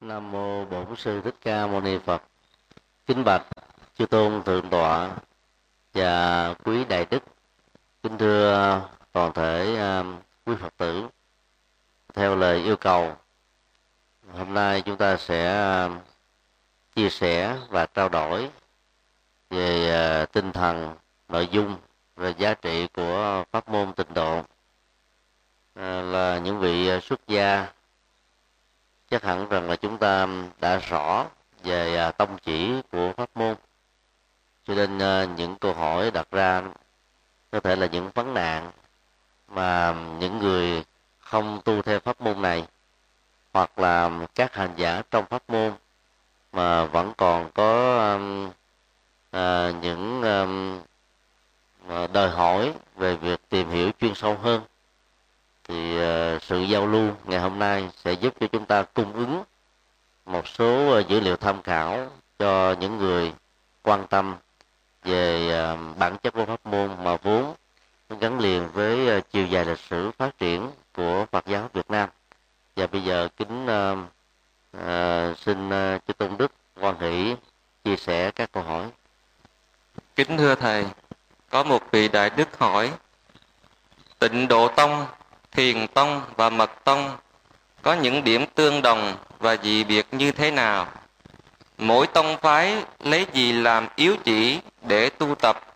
Nam mô Bổn sư Thích Ca Mâu Ni Phật. Kính bạch chư tôn thượng tọa và quý đại đức. Kính thưa toàn thể à, quý Phật tử. Theo lời yêu cầu, hôm nay chúng ta sẽ à, chia sẻ và trao đổi về à, tinh thần, nội dung và giá trị của pháp môn tịnh độ là những vị xuất gia chắc hẳn rằng là chúng ta đã rõ về à, tông chỉ của pháp môn. Cho nên à, những câu hỏi đặt ra có thể là những vấn nạn mà những người không tu theo pháp môn này hoặc là các hành giả trong pháp môn mà vẫn còn có um, à, những um, đòi hỏi về việc tìm hiểu chuyên sâu hơn thì ờ, sự giao lưu ngày hôm nay sẽ giúp cho chúng ta cung ứng một số ờ, dữ liệu tham khảo cho những người quan tâm về ờ, bản chất của pháp môn mà vốn gắn liền với chiều dài lịch sử phát triển của Phật giáo Việt Nam. Và bây giờ kính uh, uh, xin uh, tôn đức quan hỷ chia sẻ các câu hỏi. Kính thưa thầy có một vị đại đức hỏi tịnh độ tông thiền tông và mật tông có những điểm tương đồng và dị biệt như thế nào? Mỗi tông phái lấy gì làm yếu chỉ để tu tập?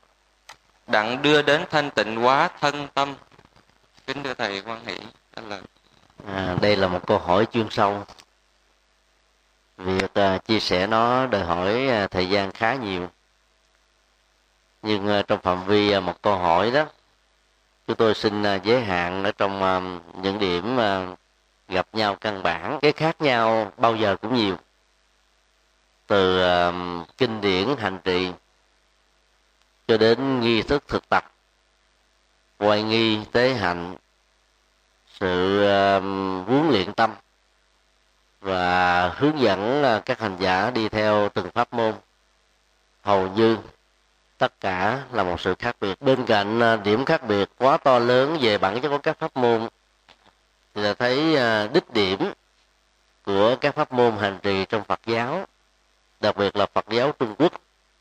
Đặng đưa đến thanh tịnh hóa thân tâm. Kính thưa thầy quan hỷ là à, đây là một câu hỏi chuyên sâu. Việc à, chia sẻ nó đòi hỏi à, thời gian khá nhiều. Nhưng à, trong phạm vi à, một câu hỏi đó chúng tôi xin à, giới hạn ở trong à, những điểm à, gặp nhau căn bản. Cái khác nhau bao giờ cũng nhiều. Từ kinh điển hành trì cho đến nghi thức thực tập, quay nghi tế hạnh sự huấn luyện tâm và hướng dẫn các hành giả đi theo từng pháp môn. Hầu như tất cả là một sự khác biệt. Bên cạnh à, điểm khác biệt quá to lớn về bản chất của các pháp môn, thì là thấy à, đích điểm của các pháp môn hành trì trong Phật giáo, đặc biệt là Phật giáo Trung Quốc,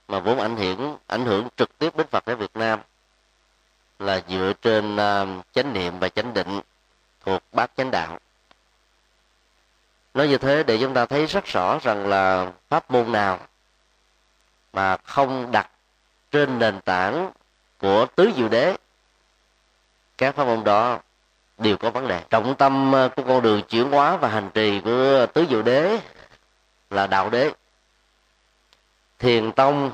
mà vốn ảnh hưởng ảnh hưởng trực tiếp đến Phật giáo Việt Nam, là dựa trên à, chánh niệm và chánh định thuộc bát chánh đạo. Nói như thế để chúng ta thấy rất rõ rằng là pháp môn nào mà không đặt trên nền tảng của tứ diệu đế. Các pháp môn đó đều có vấn đề. Trọng tâm ờ, của con đường chuyển hóa và hành trì của tứ diệu đế là đạo đế. Thiền tông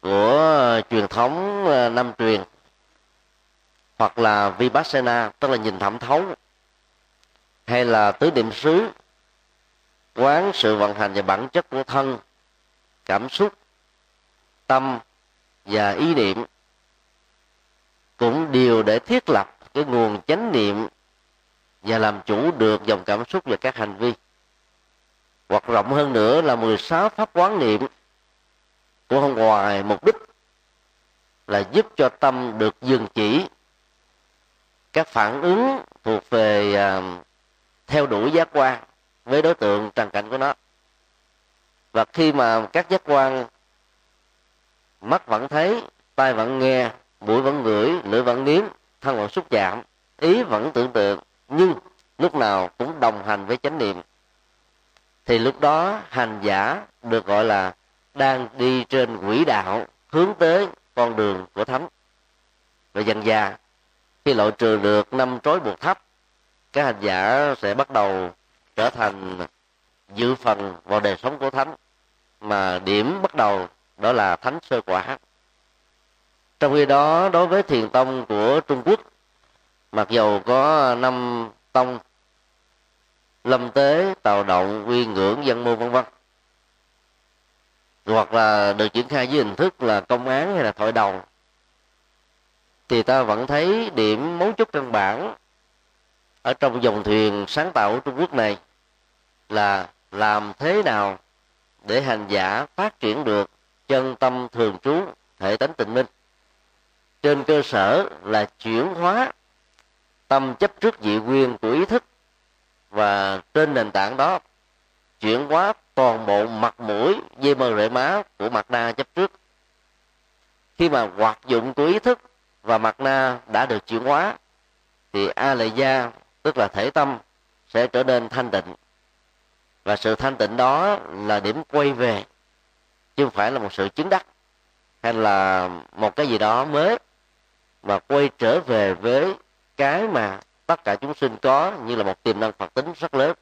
của ờ, truyền thống nam năm truyền hoặc là vipassana, tức là nhìn thẩm thấu, hay là tứ niệm xứ, quán sự vận hành và bản chất của thân, cảm xúc tâm và ý niệm cũng đều để thiết lập cái nguồn chánh niệm và làm chủ được dòng cảm xúc và các hành vi. Hoặc rộng hơn nữa là 16 pháp quán niệm của không ngoài mục đích là giúp cho tâm được dừng chỉ. Các phản ứng thuộc về uh, theo đuổi giác quan với đối tượng trần cảnh của nó. Và khi mà các giác quan mắt vẫn thấy, tai vẫn nghe, mũi vẫn ngửi, lưỡi vẫn nếm, thân vẫn xúc chạm ý vẫn tưởng tượng, nhưng lúc nào cũng đồng hành với chánh niệm. Thì lúc đó, hành giả được gọi là đang đi trên quỹ đạo, hướng tới con đường của thánh. Và dần già khi loại trừ được năm trói buộc thấp các hành giả sẽ bắt đầu trở thành dự phần vào đời sống của thánh, mà điểm bắt đầu đó là thánh sơ quả. Trong khi đó đối với thiền tông của trung quốc mặc dầu có năm tông lâm tế tào động quy ngưỡng dân môn vân vân hoặc là được triển khai dưới hình thức là công án hay là thoại đồng, thì ta vẫn thấy điểm mấu chốt căn bản ở trong dòng thuyền sáng tạo của trung quốc này là làm thế nào để hành giả phát triển được chân tâm thường trú, thể tánh tịnh minh. Trên cơ sở là chuyển hóa tâm chấp trước dị quyền của ý thức và trên nền tảng đó chuyển hóa toàn bộ mặt mũi, dây mờ rễ má của mặt na chấp trước. Khi mà hoạt dụng của ý thức và mặt na đã được chuyển hóa, thì a lệ gia tức là thể tâm, sẽ trở nên thanh tịnh. Và sự thanh tịnh đó là điểm quay về chứ không phải là một sự chứng đắc hay là một cái gì đó mới mà quay trở về với cái mà tất cả chúng sinh có như là một tiềm năng phật tính rất lớn.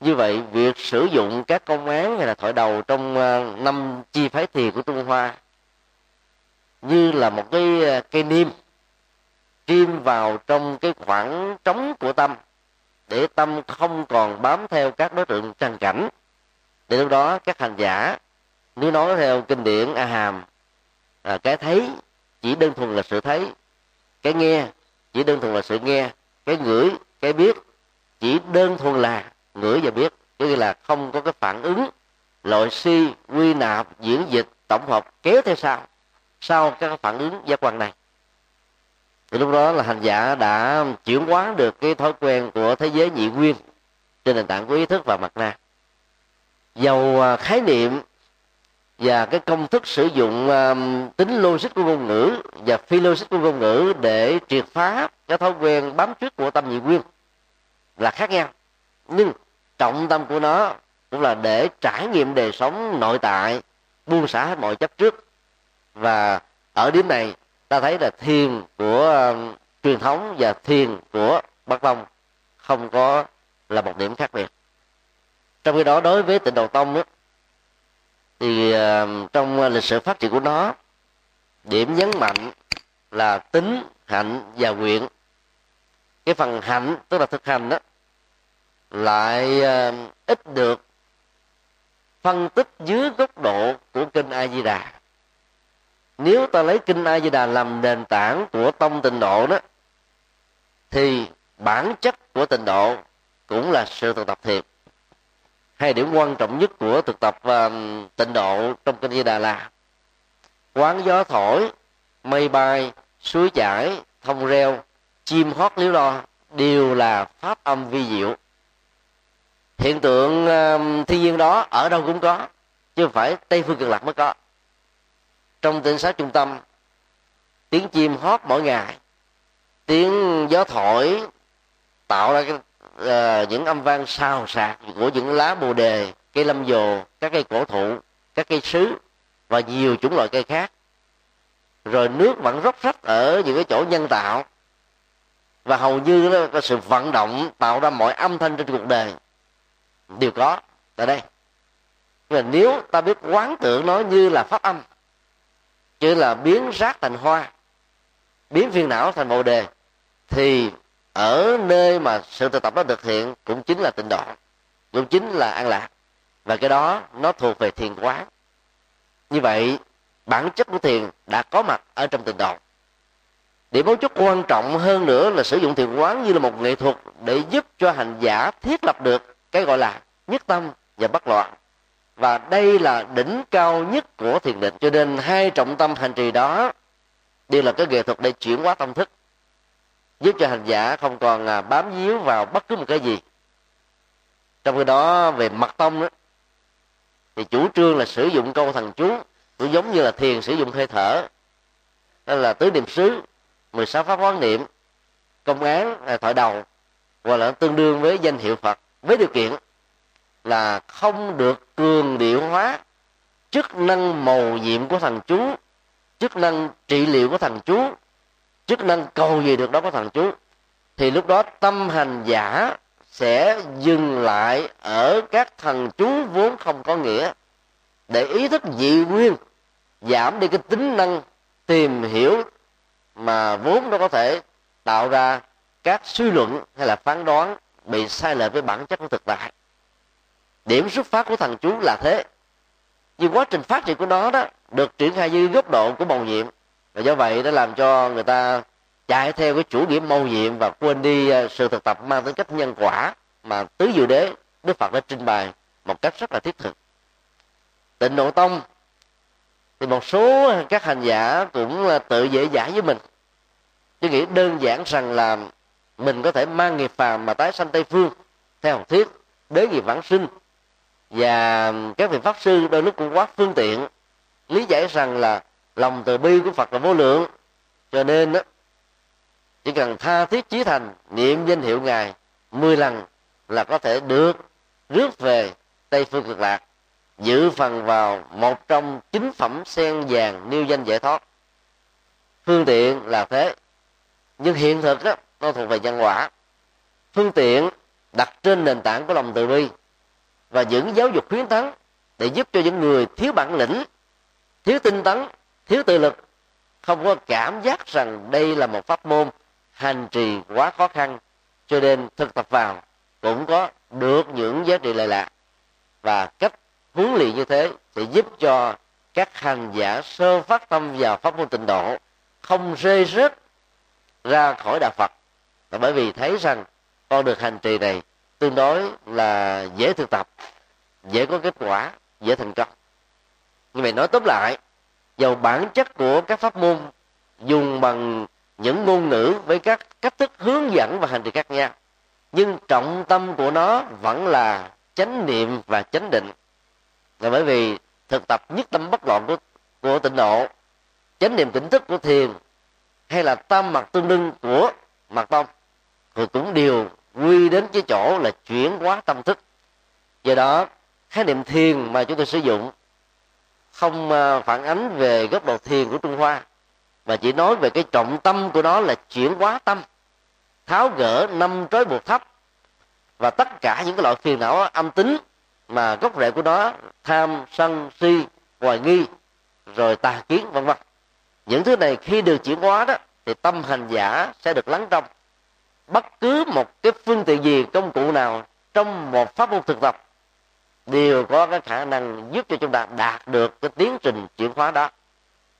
Như vậy, việc sử dụng các công án hay là thổi đầu trong ờ, năm chi phái thiền của trung hoa như là một cái ờ, cây niêm chim vào trong cái khoảng trống của tâm để tâm không còn bám theo các đối tượng trần cảnh, để lúc đó các hành giả nếu nói theo kinh điển a hàm à, cái thấy chỉ đơn thuần là sự thấy cái nghe chỉ đơn thuần là sự nghe cái ngửi cái biết chỉ đơn thuần là ngửi và biết có nghĩa là không có cái phản ứng loại si quy nạp diễn dịch tổng hợp kéo theo sau sau các phản ứng giác quan này. Thì lúc đó là hành giả đã chuyển hóa được cái thói quen của thế giới nhị nguyên trên nền tảng của ý thức và mặt na. Dầu à, khái niệm và cái công thức sử dụng um, tính logic của ngôn ngữ và phi logic của ngôn ngữ để triệt phá cái thói quen bám trước của tâm nhị nguyên là khác nhau. Nhưng trọng tâm của nó cũng là để trải nghiệm đời sống nội tại buông xả hết mọi chấp trước. Và ở điểm này ta thấy là thiền của uh, truyền thống và thiền của bắc tông không có là một điểm khác biệt. Trong khi đó đối với tịnh độ tông đó, thì ờ, trong ờ, lịch sử phát triển của nó, điểm nhấn mạnh là tính, hạnh và nguyện. Cái phần hạnh, tức là thực hành đó, lại ờ, ít được phân tích dưới góc độ của kinh a di đà. Nếu ta lấy kinh a di đà làm nền tảng của tông tịnh độ đó, thì bản chất của tịnh độ cũng là sự thực tập thiệt hai điểm quan trọng nhất của thực tập uh, tịnh độ trong kinh di đà là quán gió thổi mây bay suối chảy thông reo chim hót liếu lo đều là pháp âm vi diệu. Hiện tượng ờ, uh, thiên nhiên đó ở đâu cũng có chứ không phải tây phương cực lạc mới có. Trong tỉnh sát trung tâm tiếng chim hót mỗi ngày tiếng gió thổi tạo ra cái, uh, những âm vang sao sạc của những lá bồ đề cây lâm dồ các cây cổ thụ các cây sứ và nhiều chủng loại cây khác. Rồi nước vẫn róc rách ở những cái chỗ nhân tạo. Và hầu như đó, có sự vận động tạo ra mọi âm thanh trên cuộc đời. Đều có tại đây. Và nếu ta biết quán tưởng nó như là pháp âm chứ là biến rác thành hoa biến phiền não thành bồ đề thì ở nơi mà sự thực tập đó thực hiện cũng chính là tịnh độ, cũng chính là an lạc. Và cái đó nó thuộc về thiền quán. Như vậy, bản chất của thiền đã có mặt ở trong tịnh độ. Điểm mấu chốt quan trọng hơn nữa là sử dụng thiền quán như là một nghệ thuật để giúp cho hành giả thiết lập được cái gọi là nhất tâm và bất loạn. Và đây là đỉnh cao nhất của thiền định. Cho nên hai trọng tâm hành trì đó đều là cái nghệ thuật để chuyển hóa tâm thức giúp cho hành giả không còn à, bám víu vào bất cứ một cái gì. Trong khi đó, về mặt tông đó thì chủ trương là sử dụng câu thần chú cũng giống như là thiền sử dụng hơi thở. Đó là tứ niệm xứ 16 pháp quán niệm, công án à, thoại đầu, hoặc là tương đương với danh hiệu phật. Với điều kiện là không được cường điệu hóa chức năng màu nhiệm của thần chú, chức năng trị liệu của thần chú chức năng cầu gì được đó có thần chú. Thì lúc đó tâm hành giả sẽ dừng lại ở các thần chú vốn không có nghĩa để ý thức dị nguyên, giảm đi cái tính năng tìm hiểu mà vốn nó có thể tạo ra các suy luận hay là phán đoán bị sai lệch với bản chất của thực tại. Điểm xuất phát của thần chú là thế. Nhưng quá trình phát triển của nó đó được triển khai dưới góc độ của màu nhiệm và do vậy nó làm cho người ta chạy theo cái chủ nghĩa mâu nhiệm và quên đi ờ, sự thực tập mang tính cách nhân quả mà tứ diệu đế, đức phật đã trình bày một cách rất là thiết thực. Tịnh độ tông thì một số các hành giả cũng tự dễ dãi với mình. Chứ nghĩ đơn giản rằng là mình có thể mang nghiệp phàm mà tái sanh tây phương theo học thuyết, đế nghiệp vãng sinh. Và các vị pháp sư đôi lúc cũng quá phương tiện, lý giải rằng là lòng từ bi của phật là vô lượng. Cho nên đó, chỉ cần tha thiết chí thành niệm danh hiệu ngài 10 lần là có thể được rước về tây phương cực lạc dự phần vào một trong chín phẩm sen vàng nêu danh giải thoát. Phương tiện là thế nhưng hiện thực đó, nó thuộc về nhân quả. Phương tiện đặt trên nền tảng của lòng từ bi và những giáo dục khuyến tấn để giúp cho những người thiếu bản lĩnh thiếu tinh tấn thiếu tự lực, không có cảm giác rằng đây là một pháp môn hành trì quá khó khăn, cho nên thực tập vào cũng có được những giá trị lệ lạc và cách huấn luyện như thế sẽ giúp cho các hành giả sơ phát tâm vào pháp môn tịnh độ, không rơi rớt ra khỏi đạo Phật. Là bởi vì thấy rằng con được hành trì này tương đối là dễ thực tập, dễ có kết quả, dễ thành công. Như vậy nói tóm lại dầu bản chất của các pháp môn, dùng bằng những ngôn ngữ với các cách thức hướng dẫn và hành trì khác nhau. Nhưng trọng tâm của nó vẫn là chánh niệm và chánh định. Là bởi vì thực tập nhất tâm bất loạn của của tịnh độ, chánh niệm tỉnh thức của thiền, hay là tam mặt tương đương của mặt tông thì cũng đều quy đến cái chỗ là chuyển hóa tâm thức. Do đó, khái niệm thiền mà chúng tôi sử dụng không à, phản ánh về góc độ thiền của trung hoa, mà chỉ nói về cái trọng tâm của nó là chuyển hóa tâm, tháo gỡ năm trói buộc thấp, và tất cả những cái loại phiền não âm tính mà gốc rễ của nó, tham, sân, si, hoài nghi, rồi tà kiến, vân vân. Những thứ này khi được chuyển hóa đó, thì tâm hành giả sẽ được lắng trong. Bất cứ một cái phương tiện gì, công cụ nào trong một pháp môn thực tập đều có cái khả năng giúp cho chúng ta đạt được cái tiến trình chuyển hóa đó.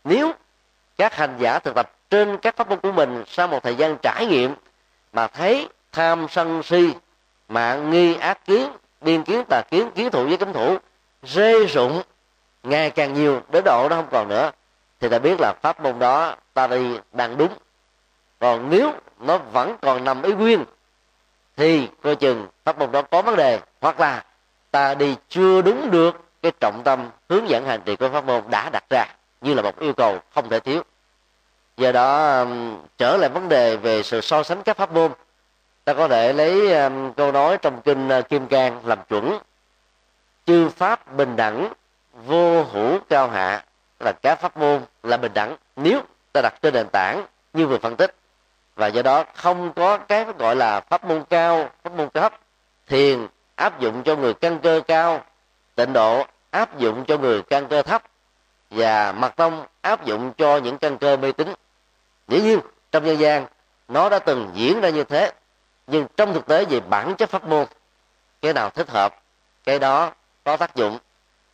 Nếu các hành giả thực tập trên các pháp môn của mình sau một thời gian trải nghiệm mà thấy tham sân si, mạng nghi ác kiến, biên kiến tà kiến kiến thủ với kính thủ, rê rụng ngày càng nhiều, đến độ nó không còn nữa, thì ta biết là pháp môn đó ta đi đang đúng. Còn nếu nó vẫn còn nằm ý nguyên, thì coi chừng pháp môn đó có vấn đề, hoặc là ta đi chưa đúng được cái trọng tâm hướng dẫn hành trì của pháp môn đã đặt ra như là một yêu cầu không thể thiếu. Do đó um, trở lại vấn đề về sự so sánh các pháp môn, ta có thể lấy um, câu nói trong kinh uh, kim cang làm chuẩn. Chư pháp bình đẳng, vô hữu cao hạ là các pháp môn là bình đẳng nếu ta đặt trên nền tảng như vừa phân tích. Và do đó không có cái gọi là pháp môn cao, pháp môn thấp, thiền áp dụng cho người căn cơ cao, tịnh độ áp dụng cho người căn cơ thấp, và mặt tông áp dụng cho những căn cơ mê tín. Dĩ nhiên, trong nhân gian, nó đã từng diễn ra như thế, nhưng trong thực tế về bản chất pháp môn, cái nào thích hợp, cái đó có tác dụng,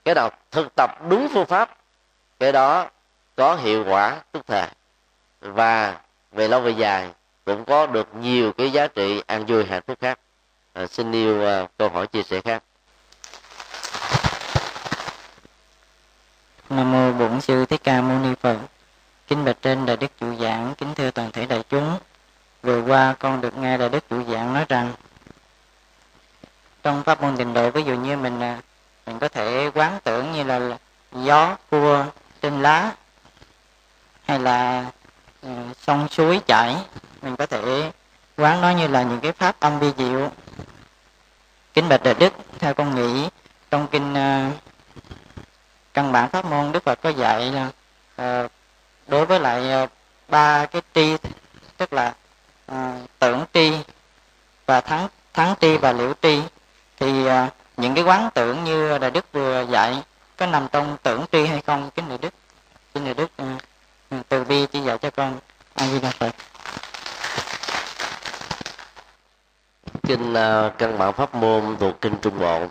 cái nào thực tập đúng phương pháp, cái đó có hiệu quả tức thời. Và về lâu về dài, cũng có được nhiều cái giá trị an vui hạnh phúc khác à, xin yêu à, câu hỏi chia sẻ khác. Nam mô bổn sư thích ca mâu ni phật. Kính bạch trên đại đức chủ giảng kính thưa toàn thể đại chúng. Vừa qua con được nghe đại đức chủ giảng nói rằng trong pháp môn tịnh độ ví dụ như mình à, mình có thể quán tưởng như là gió cua trên lá hay là ừ, sông suối chảy. Mình có thể quán nó như là những cái pháp âm vi diệu kính bạch đại đức theo con nghĩ trong kinh uh, căn bản pháp môn đức phật có dạy là uh, đối với lại ờ, ba uh, cái tri tức là uh, tưởng tri và thắng thắng tri và liễu tri thì uh, những cái quán tưởng như đại đức vừa dạy có nằm trong tưởng tri hay không? Kính đại đức kính đại đức uh, từ bi chỉ dạy cho con. A di đà phật. Kinh à, căn bản pháp môn thuộc kinh trung bộ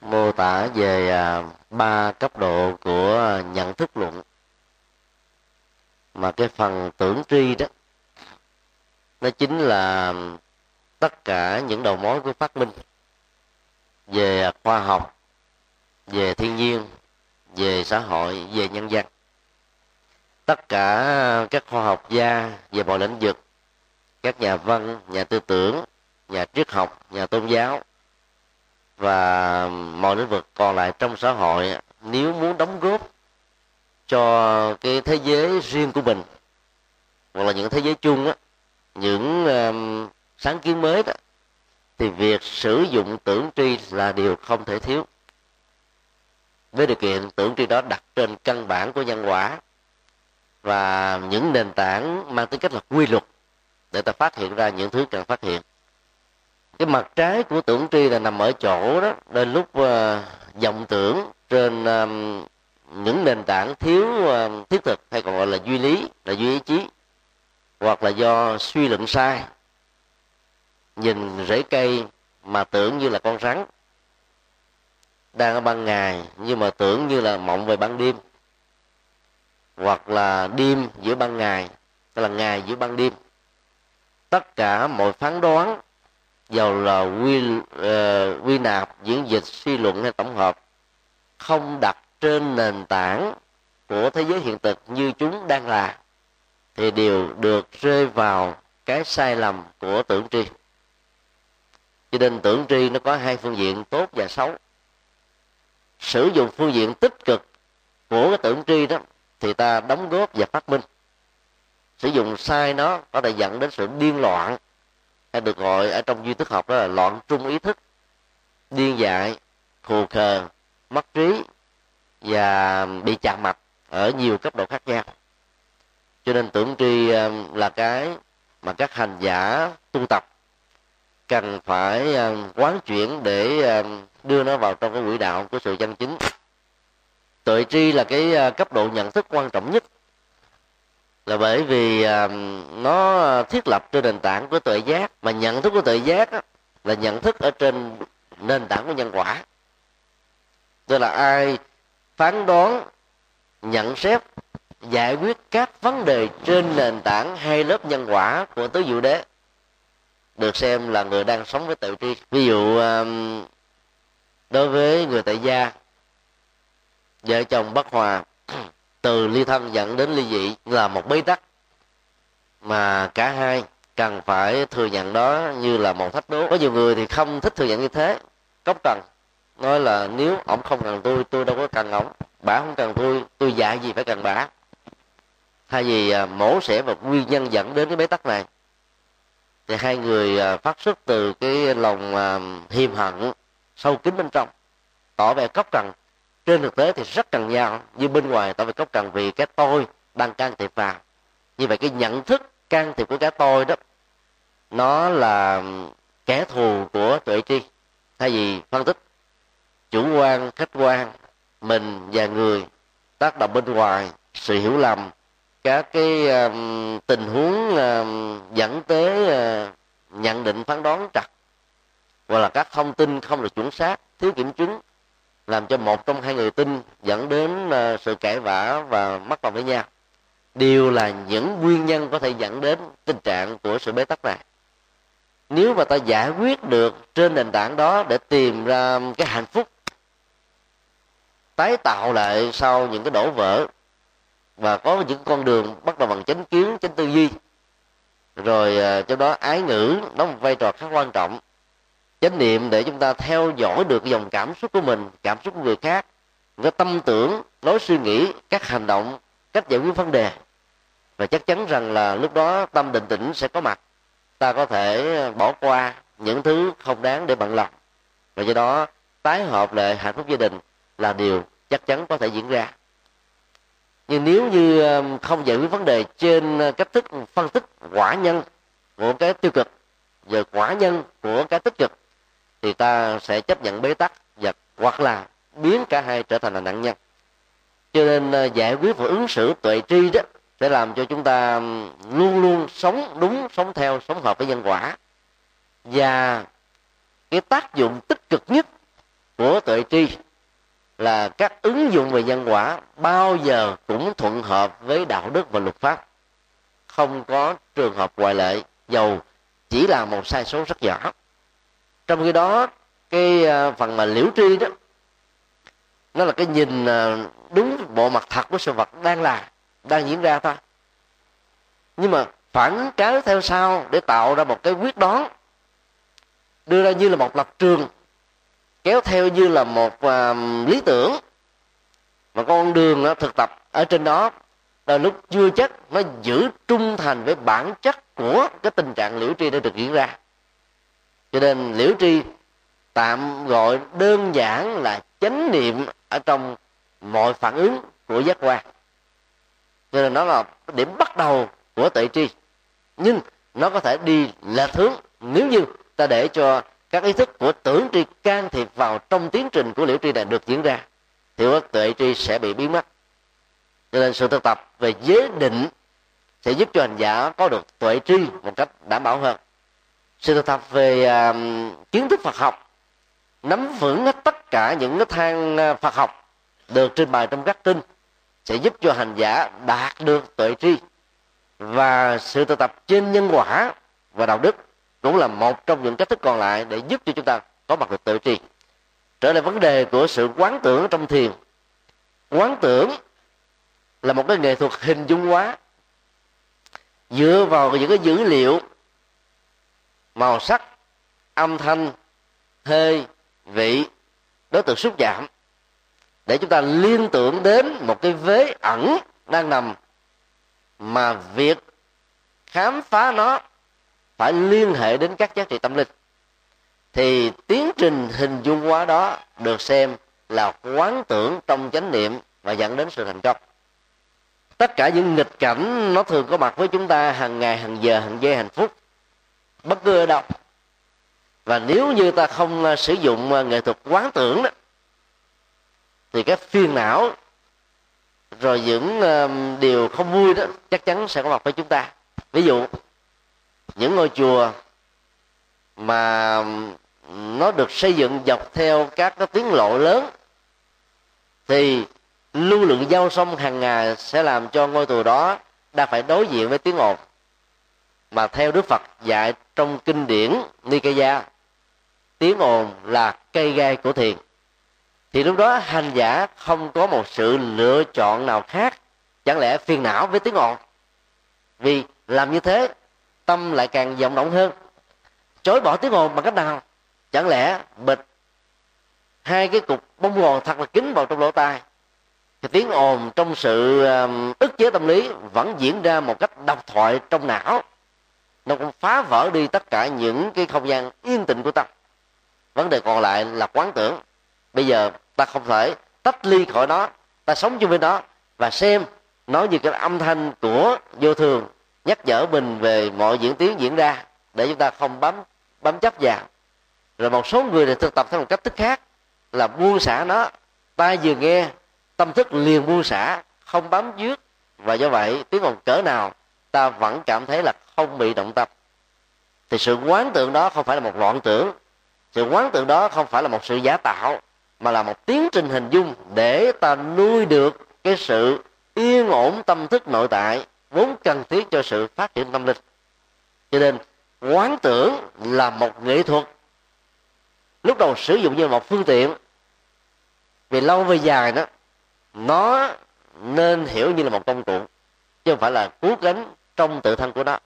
mô tả về à, ba cấp độ của nhận thức luận. Mà cái phần tưởng tri đó, nó chính là tất cả những đầu mối của phát minh. Về khoa học, về thiên nhiên, về xã hội, về nhân dân tất cả các khoa học gia, về mọi lĩnh vực các nhà văn nhà tư tưởng nhà triết học nhà tôn giáo và mọi lĩnh vực còn lại trong xã hội nếu muốn đóng góp cho cái thế giới riêng của mình hoặc là những thế giới chung á những um, sáng kiến mới đó thì việc sử dụng tưởng tri là điều không thể thiếu. Với điều kiện tưởng tri đó đặt trên căn bản của nhân quả và những nền tảng mang tính cách là quy luật để ta phát hiện ra những thứ cần phát hiện. Cái mặt trái của tưởng tri là nằm ở chỗ đó đến lúc uh, tưởng trên um, những nền tảng thiếu uh, thiết thực hay còn gọi là duy lý là duy ý chí hoặc là do suy luận sai. Nhìn rễ cây mà tưởng như là con rắn đang ở ban ngày nhưng mà tưởng như là mộng về ban đêm hoặc là đêm giữa ban ngày tức là ngày giữa ban đêm tất cả mọi phán đoán dầu là quy uh, quy nạp diễn dịch suy luận hay tổng hợp không đặt trên nền tảng của thế giới hiện thực như chúng đang là thì đều được rơi vào cái sai lầm của tưởng tri. Cho nên tưởng tri nó có hai phương diện tốt và xấu. Sử dụng phương diện tích cực của cái tưởng tri đó thì ta đóng góp và phát minh sử dụng sai nó có thể dẫn đến sự điên loạn. Hay được gọi ở trong duy thức học đó là loạn trung ý thức, điên dại, khù khờ, mất trí và bị chạm mạch ở nhiều cấp độ khác nhau. Cho nên tưởng tri um, là cái mà các hành giả tu tập cần phải um, quán chuyển để um, đưa nó vào trong cái quỹ đạo của sự chân chính. Tuệ tri là cái uh, cấp độ nhận thức quan trọng nhất là bởi vì à, nó thiết lập trên nền tảng của tuệ giác, mà nhận thức của tuệ giác là nhận thức ở trên nền tảng của nhân quả. Tức là ai phán đoán, nhận xét, giải quyết các vấn đề trên nền tảng hai lớp nhân quả của tứ diệu đế, được xem là người đang sống với tự tri. Ví dụ à, đối với người tại gia, vợ chồng bất hòa từ ly thân dẫn đến ly dị là một bế tắc. Mà cả hai cần phải thừa nhận đó như là một thách đố. Có nhiều người thì không thích thừa nhận như thế. Cốc cần nói là nếu ổng không cần tôi tôi đâu có cần ổng. Bả không cần tôi tôi dạy gì phải cần bả. Thay vì à, mổ xẻ và nguyên nhân dẫn đến cái bế tắc này, thì hai người à, phát xuất từ cái lòng à, hiềm hận sâu kín bên trong, tỏ vẻ cốc cần trên thực tế thì rất cần nhau như bên ngoài tỏ phải có cần vì cái tôi đang can thiệp vào. Như vậy cái nhận thức can thiệp của cái tôi đó nó là kẻ thù của tuệ tri. Thay vì phân tích chủ quan khách quan mình và người tác động bên ngoài sự hiểu lầm các cái um, tình huống um, dẫn tới uh, nhận định phán đoán trật hoặc là các thông tin không được chuẩn xác thiếu kiểm chứng làm cho một trong hai người tin dẫn đến ờ, sự cãi vã và mất lòng với nhau. Đều là những nguyên nhân có thể dẫn đến tình trạng của sự bế tắc này. Nếu mà ta giải quyết được trên nền tảng đó để tìm ra cái hạnh phúc, tái tạo lại sau những cái đổ vỡ và có những con đường bắt đầu bằng chánh kiến, chánh tư duy, rồi cho trong đó ái ngữ, đóng một vai trò khá quan trọng chánh niệm để chúng ta theo dõi được dòng cảm xúc của mình, cảm xúc của người khác, cái tâm tưởng, lối suy nghĩ, các hành động, cách giải quyết vấn đề. Và chắc chắn rằng là lúc đó tâm định tĩnh sẽ có mặt. Ta có thể bỏ qua những thứ không đáng để bận lòng. Và do đó, tái hợp lại hạnh phúc gia đình là điều chắc chắn có thể diễn ra. Nhưng nếu như um, không giải quyết vấn đề trên uh, cách thức phân tích quả nhân của cái tiêu cực và quả nhân của cái tích cực thì ta sẽ chấp nhận bế tắc và hoặc là biến cả hai trở thành là nạn nhân. Cho nên ờ, giải quyết và ứng xử tuệ tri đó sẽ làm cho chúng ta luôn luôn sống đúng, sống theo, sống hợp với nhân quả. Và cái tác dụng tích cực nhất của tuệ tri là các ứng dụng về nhân quả bao giờ cũng thuận hợp với đạo đức và luật pháp. Không có trường hợp ngoại lệ, dầu chỉ là một sai số rất nhỏ trong khi đó cái à, phần mà liễu tri đó nó là cái nhìn à, đúng bộ mặt thật của sự vật đang là đang diễn ra thôi. Nhưng mà phản trái theo sau để tạo ra một cái quyết đoán đưa ra như là một lập trường kéo theo như là một uh, lý tưởng. Mà con đường nó thực tập ở trên đó là lúc chưa chắc nó giữ trung thành với bản chất của cái tình trạng liễu tri đã được diễn ra cho nên liễu tri tạm gọi đơn giản là chánh niệm ở trong mọi phản ứng của giác quan. Cho nên nó là điểm bắt đầu của tuệ tri. Nhưng nó có thể đi lệch hướng nếu như ta để cho các ý thức của tưởng tri can thiệp vào trong tiến trình của liễu tri này được diễn ra, thì tuệ tri sẽ bị biến mất. Cho nên sự thực tập về giới định sẽ giúp cho hành giả có được tuệ tri một cách đảm bảo hơn sự thực tập về uh, kiến thức Phật học nắm vững hết tất cả những cái thang à, Phật học được trình bày trong các kinh sẽ giúp cho hành giả đạt được tuệ tri. Và sự thực tập trên nhân quả và đạo đức cũng là một trong những cách thức còn lại để giúp cho chúng ta có mặt được tự tri. Trở lại vấn đề của sự quán tưởng trong thiền. Quán tưởng là một cái nghệ thuật hình dung hóa. Dựa vào những cái dữ liệu màu sắc, âm thanh, hơi, vị, đối tượng xúc chạm để chúng ta liên tưởng đến một cái vế ẩn đang nằm mà việc khám phá nó phải liên hệ đến các giá trị tâm linh, thì tiến trình hình dung hóa đó được xem là quán tưởng trong chánh niệm và dẫn đến sự thành công. Tất cả những nghịch cảnh nó thường có mặt với chúng ta hàng ngày, hàng giờ, hàng giây hàng phút bất cứ ở đâu. Và nếu như ta không à, sử dụng à, nghệ thuật quán tưởng đó, thì cái phiền não, rồi những à, điều không vui đó chắc chắn sẽ có mặt với chúng ta. Ví dụ, những ngôi chùa mà nó được xây dựng dọc theo các cái tuyến lộ lớn, thì lưu lượng giao thông hàng ngày sẽ làm cho ngôi chùa đó đang phải đối diện với tiếng ồn mà theo Đức Phật dạy trong kinh điển Nikaya, tiếng ồn là cây gai của thiền. Thì lúc đó hành giả không có một sự lựa chọn nào khác, chẳng lẽ phiền não với tiếng ồn? Vì làm như thế, tâm lại càng vọng động hơn. Chối bỏ tiếng ồn bằng cách nào? Chẳng lẽ bịch, hai cái cục bông gòn thật là kín vào trong lỗ tai. Thì tiếng ồn trong sự ức chế tâm lý vẫn diễn ra một cách độc thoại trong não nó cũng phá vỡ đi tất cả những cái không gian yên tĩnh của tâm vấn đề còn lại là quán tưởng. Bây giờ ta không thể tách ly khỏi nó, ta sống chung với nó và xem nó như cái âm thanh của vô thường nhắc nhở mình về mọi diễn tiến diễn ra để chúng ta không bám bám chấp vào. Rồi một số người thì thực tập theo một cách thức khác là buông xả nó. Ta vừa nghe, tâm thức liền buông xả, không bám dứt. Và do vậy, tiếng còn cỡ nào, ta vẫn cảm thấy là không bị động tâm. Thì sự quán tưởng đó không phải là một loạn tưởng. Sự quán tưởng đó không phải là một sự giả tạo, mà là một tiến trình hình dung để ta nuôi được cái sự yên ổn tâm thức nội tại vốn cần thiết cho sự phát triển tâm linh. Cho nên, quán tưởng là một nghệ thuật. Lúc đầu sử dụng như một phương tiện, vì lâu về dài đó, nó nên hiểu như là một công cụ, chứ không phải là cứu gánh trong tự thân của nó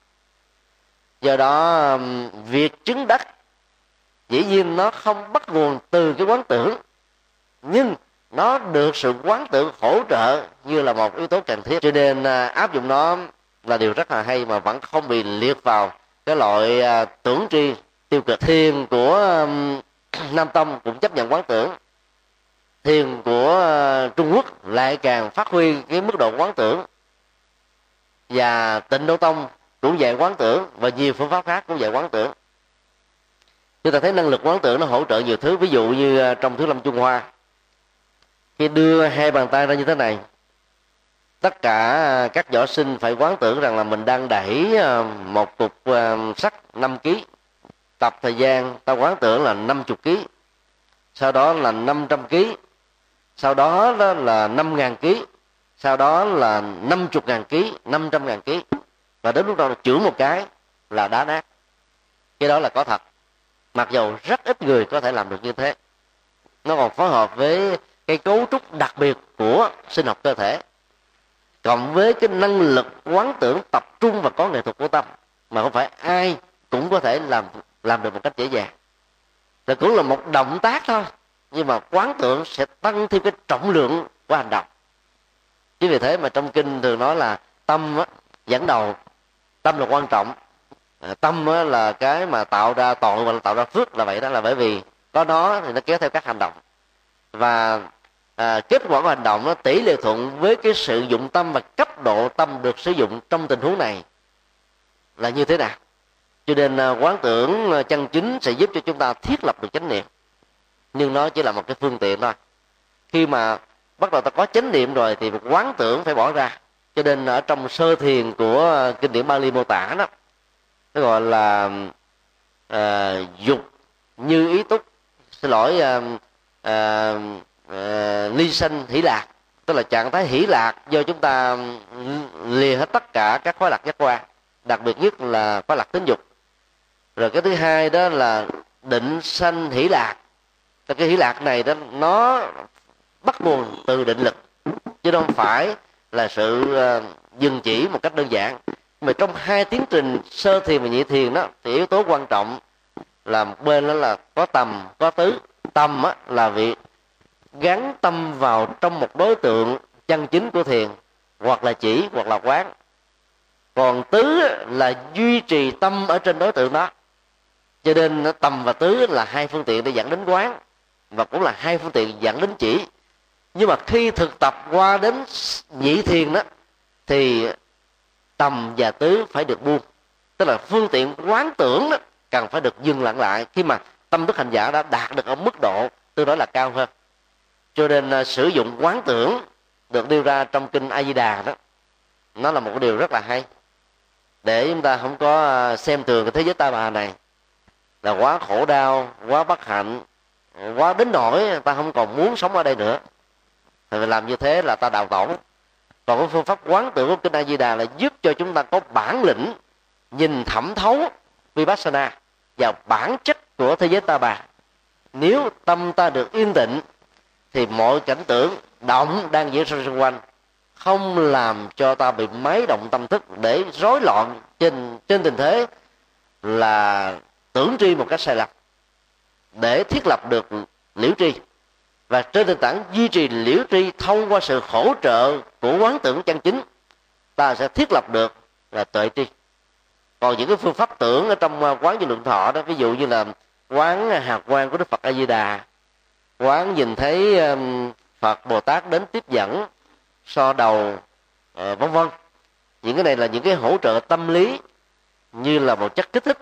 do đó việc chứng đắc, dĩ nhiên nó không bắt nguồn từ cái quán tưởng, nhưng nó được sự quán tưởng hỗ trợ như là một yếu tố cần thiết. Cho nên à, áp dụng nó là điều rất là hay mà vẫn không bị liệt vào cái loại à, tưởng tri tiêu cực. Thiền của nam tông cũng chấp nhận quán tưởng. Thiền của à, trung quốc lại càng phát huy cái mức độ quán tưởng và tịnh độ tông cũng dạy quán tưởng và nhiều phương pháp khác cũng dạy quán tưởng. Chúng ta thấy năng lực quán tưởng nó hỗ trợ nhiều thứ. Ví dụ như à, trong thứ lâm trung hoa khi đưa hai bàn tay ra như thế này tất cả à, các võ sinh phải quán tưởng rằng là mình đang đẩy à, một cục sắt 5 kg tập thời gian ta quán tưởng là 50 kg sau đó là 500 kg sau đó, là 5.000 kg sau đó là 50.000 kg 500.000 kg và đến lúc đó là chữa một cái là đá nát. Cái đó là có thật. Mặc dù rất ít người có thể làm được như thế. Nó còn phối hợp với cái cấu trúc đặc biệt của sinh học cơ thể cộng với cái năng lực quán tưởng tập trung và có nghệ thuật của tâm mà không phải ai cũng có thể làm làm được một cách dễ dàng. Là cũng là một động tác thôi nhưng mà quán tưởng sẽ tăng thêm cái trọng lượng của hành động. Chính vì thế mà trong kinh thường nói là tâm á, dẫn đầu tâm là quan trọng. À, tâm á, là cái mà tạo ra tội và tạo ra phước là vậy đó là bởi vì có nó thì nó kéo theo các hành động. Và à, kết quả của hành động nó tỷ lệ thuận với cái sự dụng tâm và cấp độ tâm được sử dụng trong tình huống này là như thế nào. Cho nên à, quán tưởng à, chân chính sẽ giúp cho chúng ta thiết lập được chánh niệm. Nhưng nó chỉ là một cái phương tiện thôi. Khi mà bắt đầu ta có chánh niệm rồi thì quán tưởng phải bỏ ra cho nên ở trong sơ thiền của à, kinh điển Bali mô tả đó nó gọi là à, dục như ý túc. Xin lỗi à, à, à, ly sanh hỷ lạc tức là trạng thái hỷ lạc do chúng ta lìa hết tất cả các khóa lạc giác quan đặc biệt nhất là khóa lạc tính dục. Rồi cái thứ hai đó là định sanh hỷ lạc. Cái hỷ lạc này đó nó bắt nguồn từ định lực chứ không phải là sự uh, dừng chỉ một cách đơn giản. Mà trong hai tiến trình sơ thiền và nhị thiền đó thì yếu tố quan trọng là một bên đó là có tầm có tứ. Tâm á, là việc gắn tâm vào trong một đối tượng chân chính của thiền hoặc là chỉ hoặc là quán. Còn tứ là duy trì tâm ở trên đối tượng đó. Cho nên tầm và tứ là hai phương tiện để dẫn đến quán và cũng là hai phương tiện dẫn đến chỉ nhưng mà khi thực tập qua đến nhị thiền đó thì tầm và tứ phải được buông. Tức là phương tiện quán tưởng đó cần phải được dừng lặng lại khi mà tâm thức hành giả đã đạt được ở mức độ tương đối là cao hơn. Cho nên uh, sử dụng quán tưởng được đưa ra trong kinh a di đà đó nó là một điều rất là hay. Để chúng ta không có uh, xem thường cái thế giới ta bà này là quá khổ đau quá bất hạnh à, quá đến nỗi ta không còn muốn sống ở đây nữa thì làm như thế là ta đào tổn. còn cái phương pháp quán tưởng của kinh a di đà là giúp cho chúng ta có bản lĩnh nhìn thẩm thấu vipassana vào bản chất của thế giới ta bà nếu tâm ta được yên tĩnh, thì mọi cảnh tượng động đang diễn ra xung quanh không làm cho ta bị máy động tâm thức để rối loạn trên trên tình thế là tưởng tri một cách sai lầm để thiết lập được liễu tri và trên nền tảng duy trì liễu tri thông qua sự hỗ trợ của quán tưởng chân chính, ta sẽ thiết lập được là tuệ tri. Còn những cái phương pháp tưởng ở trong à, quán vô lượng thọ đó, ví dụ như là quán hạt quan của đức phật a di đà quán nhìn thấy phật bồ tát đến tiếp dẫn, so đầu à, vân vân. Những cái này là những cái hỗ trợ tâm lý như là một chất kích thích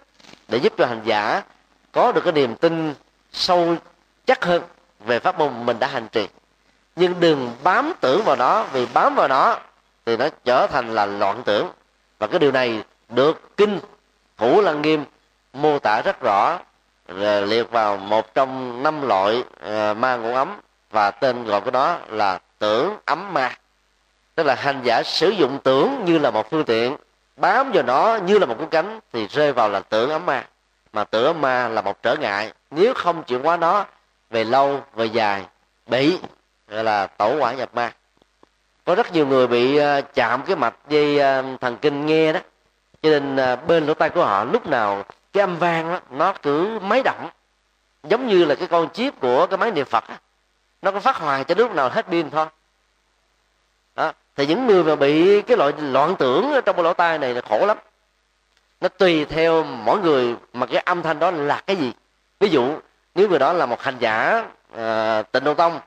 để giúp cho hành giả có được cái niềm tin sâu chắc hơn về pháp môn mình đã hành trì. Nhưng đừng bám tưởng vào nó, vì bám vào nó thì nó trở thành là loạn tưởng. Và cái điều này được kinh thủ lăng nghiêm mô tả rất rõ ờ, liệt vào một trong năm loại ờ, ma ngũ ấm. Và tên gọi của nó là tưởng ấm ma. Tức là hành giả sử dụng tưởng như là một phương tiện, bám vào nó như là một cái cánh thì rơi vào là tưởng ấm ma. Mà tưởng ấm ma là một trở ngại. Nếu không chuyển hóa nó về lâu về dài bị gọi là tổ quả nhập ma. Có rất nhiều người bị ờ, chạm cái mạch dây ờ, thần kinh nghe đó. Cho nên ờ, bên lỗ tai của họ lúc nào cái âm vang đó, nó cứ máy động. Giống như là cái con chip của cái máy niệm phật đó. nó có phát hoài cho lúc nào hết pin thôi. Đó thì những người mà bị cái loại loạn tưởng trong cái lỗ tai này là khổ lắm. Nó tùy theo mỗi người mà cái âm thanh đó là cái gì? Ví dụ nếu người đó là một hành giả uh, tịnh độ tông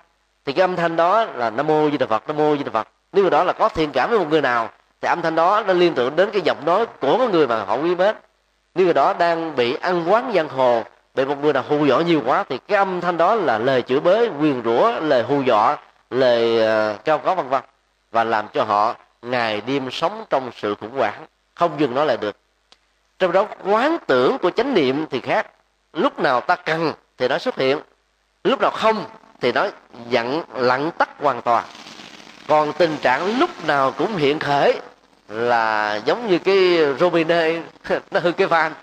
thì cái âm thanh đó là nam mô di đà phật nam mô di đà phật. Nếu người đó là có thiện cảm với một người nào thì âm thanh đó nó liên tưởng đến cái giọng nói của cái người mà họ quý mến. Nếu người đó đang bị ăn quán giang hồ bị một người nào hù dọa nhiều quá thì cái âm thanh đó là lời chửi bới quyền rủa lời hù dọa lời uh, cao có vân vân và làm cho họ ngày đêm sống trong sự khủng hoảng. Không dừng nó lại được. Trong đó quán tưởng của chánh niệm thì khác. Lúc nào ta cần thì nó xuất hiện. Lúc nào không thì nó dặn lặng tắt hoàn toàn. Còn tình trạng lúc nào cũng hiện khởi là giống như cái robine nó hư cái van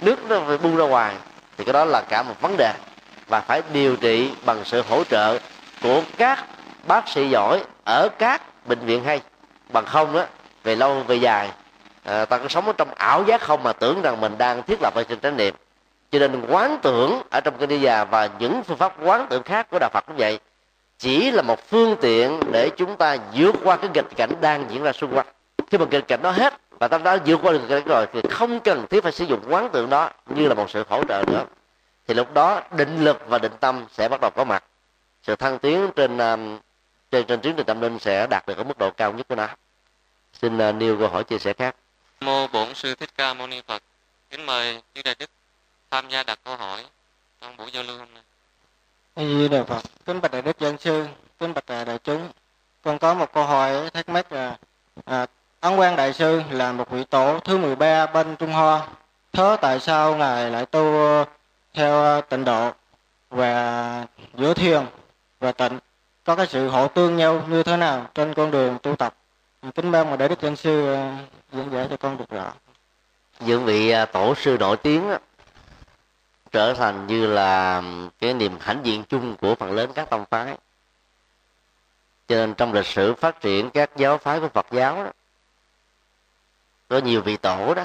nước nó phải bung ra ngoài. Thì cái đó là cả một vấn đề. Và phải điều trị bằng sự hỗ trợ của các bác sĩ giỏi ở các bệnh viện hay. Bằng không á về lâu về dài à, ta cứ sống ở trong ảo giác không mà tưởng rằng mình đang thiết lập ở trên chánh niệm cho nên quán tưởng ở trong kinh đi già và những phương pháp quán tưởng khác của đạo phật cũng vậy chỉ là một phương tiện để chúng ta vượt qua cái nghịch cảnh đang diễn ra xung quanh. Khi mà nghịch cảnh đó hết và ta đã vượt qua được cái rồi thì không cần thiết phải sử dụng quán tượng đó như là một sự hỗ trợ nữa. Thì lúc đó định lực và định tâm sẽ bắt đầu có mặt. Sự thăng tiến trên um, trên trên tiến trình tâm linh sẽ đạt được ở mức độ cao nhất của nó. Xin uh, nêu câu hỏi chia sẻ khác. Mô bổn sư thích ca mâu ni phật. Kính mời như đại đức tham gia đặt câu hỏi trong buổi giao lưu hôm nay A Di Đà Phật, kính bạch đại đức dân sư, kính bạch đại chúng. Con có một câu hỏi thắc mắc là à, Ấn Quang Đại Sư là một vị tổ thứ 13 bên Trung Hoa. Thế tại sao Ngài lại tu theo tịnh độ và giữa thiền và tịnh có cái sự hỗ tương nhau như thế nào trên con đường tu tập? Kính mong mà đại đức dân sư à, diễn giải cho con được rõ. những vị à, tổ sư nổi tiếng trở thành như là cái niềm hãnh diện chung của phần lớn các tông phái. Cho nên trong lịch sử phát triển các giáo phái của Phật giáo đó, có nhiều vị tổ đó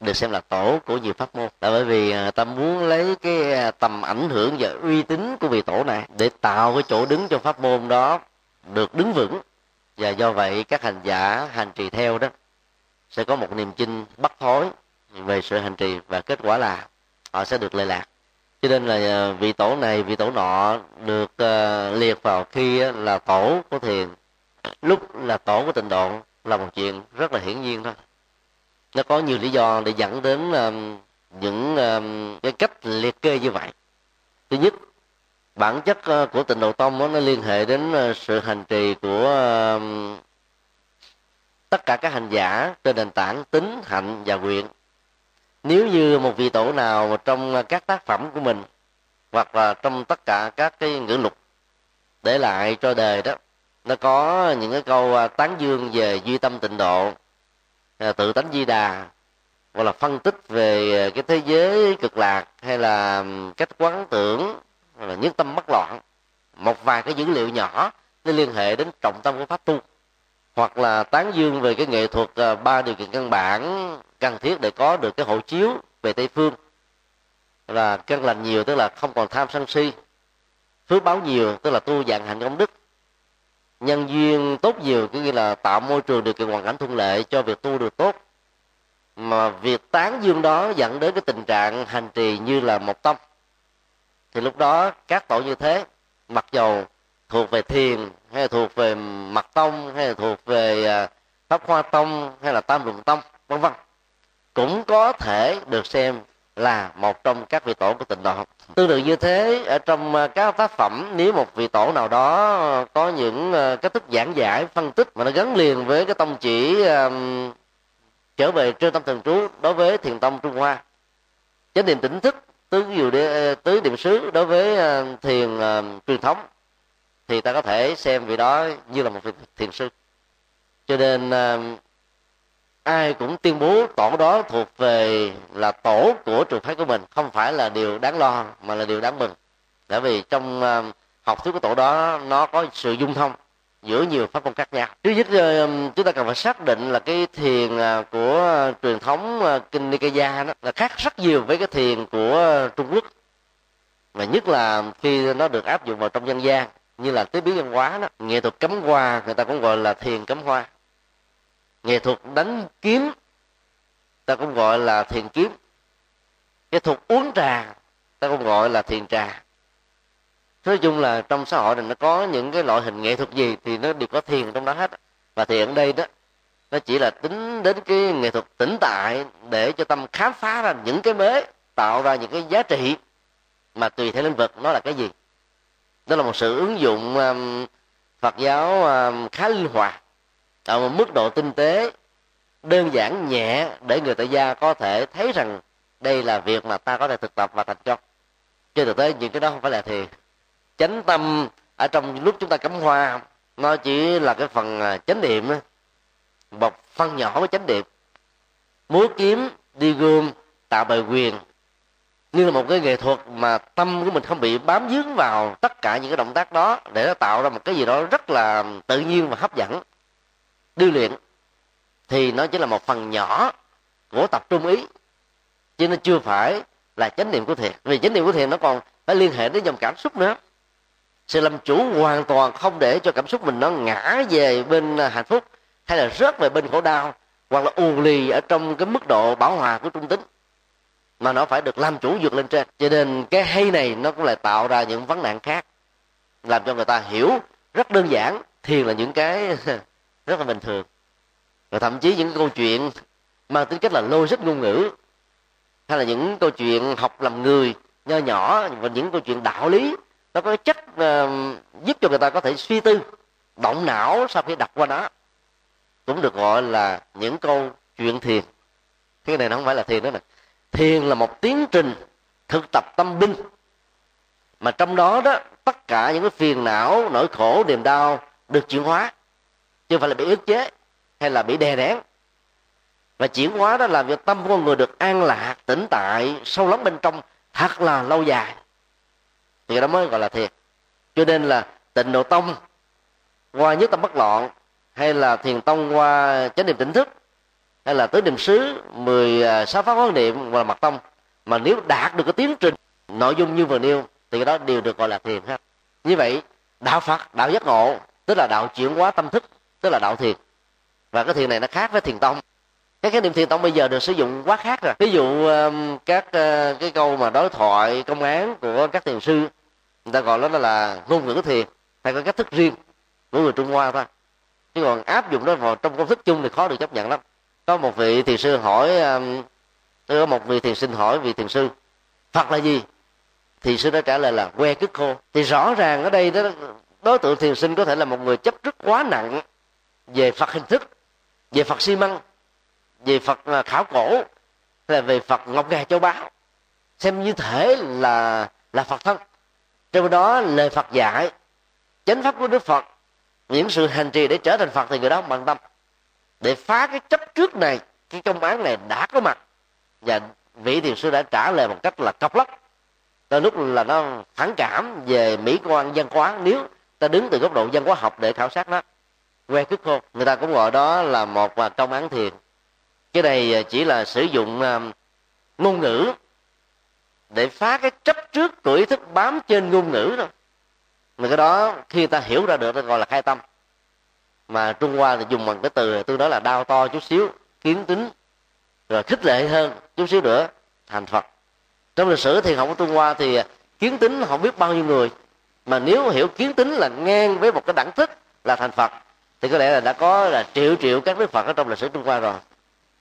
được xem là tổ của nhiều pháp môn. Là bởi vì à, ta muốn lấy cái à, tầm ảnh hưởng và uy tín của vị tổ này để tạo cái chỗ đứng cho pháp môn đó được đứng vững. Và do vậy các hành giả hành trì theo đó sẽ có một niềm tin bắt thối về sự hành trì. Và kết quả là họ sẽ được lệ lạc. Cho nên là ờ, vị tổ này vị tổ nọ được uh, liệt vào khi là tổ của thiền. Lúc là tổ của tịnh độ là một chuyện rất là hiển nhiên thôi. Nó có nhiều lý do để dẫn đến um, những um, cái cách liệt kê như vậy. Thứ nhất bản chất uh, của tịnh độ tông đó, nó liên hệ đến sự hành trì của tất cả các hành giả trên nền tảng tính hạnh và nguyện nếu như một vị tổ nào trong các tác phẩm của mình, hoặc là trong tất cả các cái ngữ lục để lại cho đời đó, nó có những cái câu à, tán dương về duy tâm tịnh độ à, tự tánh di đà, hoặc là phân tích về à, cái thế giới cực lạc, hay là cách quán tưởng, hoặc là nhất tâm bất loạn, một vài cái dữ liệu nhỏ, nó liên hệ đến trọng tâm của pháp tu hoặc là tán dương về cái nghệ thuật à, ba điều kiện căn bản, cần thiết để có được cái hộ chiếu về tây phương. Là căn lành nhiều, tức là không còn tham sân si. Phước báo nhiều, tức là tu dạng hành công đức. Nhân duyên tốt nhiều, có nghĩa là tạo môi trường điều kiện hoàn cảnh thuận lợi cho việc tu được tốt. Mà việc tán dương đó dẫn đến cái tình trạng hành trì như là một tâm thì lúc đó các tổ như thế, mặc dầu thuộc về thiền hay là thuộc về mặt tông hay là thuộc về à, pháp hoa tông hay là tam luận tông vân vân. Cũng có thể được xem là một trong các vị tổ của tịnh độ. Tương tự như thế ở trong à, các tác phẩm nếu một vị tổ nào đó có những à, cách thức giảng giải phân tích mà nó gắn liền với cái tông chỉ um, trở về trên tâm thần trú đối với thiền tông trung hoa chánh niệm tỉnh thức tứ diệu đế, tứ niệm xứ đối với thiền uh, truyền thống thì ta có thể xem vị đó như là một vị thiền sư. Cho nên à, ai cũng tuyên bố tổ đó thuộc về là tổ của trường phái của mình, không phải là điều đáng lo, mà là điều đáng mừng. Bởi vì trong à, học thuyết của tổ đó, nó có sự dung thông giữa nhiều pháp môn khác nhau. Trước nhất à, chúng ta cần phải xác định là cái thiền của truyền thống kinh Nikaya đó là khác rất nhiều với cái thiền của Trung Quốc. Và nhất là khi nó được áp dụng vào trong dân gian như là tứ biến văn hóa đó, nghệ thuật cấm hoa, người ta cũng gọi là thiền cấm hoa. Nghệ thuật đánh kiếm ta cũng gọi là thiền kiếm. Nghệ thuật uống trà ta cũng gọi là thiền trà. Nói chung là trong xã hội này nó có những cái loại hình nghệ thuật gì thì nó đều có thiền trong đó hết. Và thiền ở đây đó, nó chỉ là tính đến cái nghệ thuật tĩnh tại để cho tâm khám phá ra những cái mới tạo ra những cái giá trị mà tùy theo lĩnh vực nó là cái gì đó là một sự ứng dụng um, phật giáo um, khá linh hoạt. Ở một mức độ tinh tế đơn giản nhẹ để người tại gia có thể thấy rằng đây là việc mà ta có thể thực tập và thành công. Trên thực tế những cái đó không phải là thiền chánh tâm ở trong lúc chúng ta cắm hoa nó chỉ là cái phần à, chánh niệm một phân nhỏ của chánh niệm. Múa kiếm đi gươm tạo bài quyền như là một cái nghệ thuật mà tâm của mình không bị bám dướng vào tất cả những cái động tác đó để nó tạo ra một cái gì đó rất là tự nhiên và hấp dẫn. Điêu luyện thì nó chỉ là một phần nhỏ của tập trung ý, chứ nó chưa phải là chánh niệm của thiền. Vì chánh niệm của thiền nó còn phải liên hệ đến dòng cảm xúc nữa. Sự làm chủ hoàn toàn không để cho cảm xúc mình nó ngã về bên hạnh phúc, hay là rớt về bên khổ đau, hoặc là ù lì ở trong cái mức độ bảo hòa của trung tính mà nó phải được làm chủ vượt lên trên. Cho nên cái hay này nó cũng lại tạo ra những vấn nạn khác làm cho người ta hiểu rất đơn giản thiền là những cái rất là bình thường. Rồi thậm chí những câu chuyện mang tính cách là logic ngôn ngữ hay là những câu chuyện học làm người nho nhỏ và những câu chuyện đạo lý nó có chất uh, giúp cho người ta có thể suy tư động não sau khi đọc qua nó. Cũng được gọi là những câu chuyện thiền. Cái này nó không phải là thiền đó nè thiền là một tiến trình thực tập tâm binh. Mà trong đó đó, tất cả những cái phiền não, nỗi khổ, niềm đau được chuyển hóa. Chứ không phải là bị ức chế hay là bị đè nén. Và chuyển hóa đó làm cho tâm của con người được an lạc tĩnh tại, sâu lắng bên trong thật là lâu dài. Thì đó mới gọi là thiền. Cho nên là tịnh độ tông, qua nhất tâm bất loạn, hay là thiền tông qua chánh niệm tỉnh thức hay là tới niệm xứ mười à, sáu pháp quán niệm và mặt tông. Mà nếu đạt được cái tiến trình nội dung như vừa nêu thì cái đó đều được gọi là thiền ha. Như vậy đạo phật đạo giác ngộ tức là đạo chuyển hóa tâm thức tức là đạo thiền. Và cái thiền này nó khác với thiền tông. Các cái niệm thiền tông bây giờ được sử dụng quá khác rồi. Ví dụ các à, cái câu mà đối thoại công án của các thiền sư người ta gọi nó là ngôn ngữ thiền. Hay có cách thức riêng của người trung hoa thôi. Chứ còn áp dụng nó vào trong công thức chung thì khó được chấp nhận lắm có một vị thiền sư hỏi um, có một vị thiền sinh hỏi vị thiền sư, phật là gì? Thì sư đã trả lời là, que cứt khô thì rõ ràng ở đây đó, đối tượng thiền sinh có thể là một người chấp rất quá nặng về phật hình thức, về phật xi măng, về phật à, khảo cổ, hay là về phật ngọc ngà châu báu. Xem như thể là là phật thân. Trong đó lời phật dạy, chánh pháp của đức phật, những sự hành trì để trở thành phật thì người đó không bằng tâm để phá cái chấp trước này, cái công án này đã có mặt. Và vị thiền sư đã trả lời một cách là cọc lóc. Tới lúc là nó phản cảm về mỹ quan, văn hóa. Nếu ta đứng từ góc độ văn hóa học để khảo sát nó, que cứt khô, người ta cũng gọi đó là một à, công án thiền. Cái này à, chỉ là sử dụng à, ngôn ngữ để phá cái chấp trước của ý thức bám trên ngôn ngữ thôi. Mà cái đó khi ta hiểu ra được, ta gọi là khai tâm mà trung hoa thì dùng bằng cái từ tôi nói là đau to chút xíu, kiến tính, rồi khích lệ hơn chút xíu nữa, thành phật. Trong lịch sử thiền học của trung hoa thì kiến tính không biết bao nhiêu người, mà nếu hiểu kiến tính là ngang với một cái đẳng thức là thành phật, thì có lẽ là đã có là triệu triệu các đức phật ở trong lịch sử trung hoa rồi.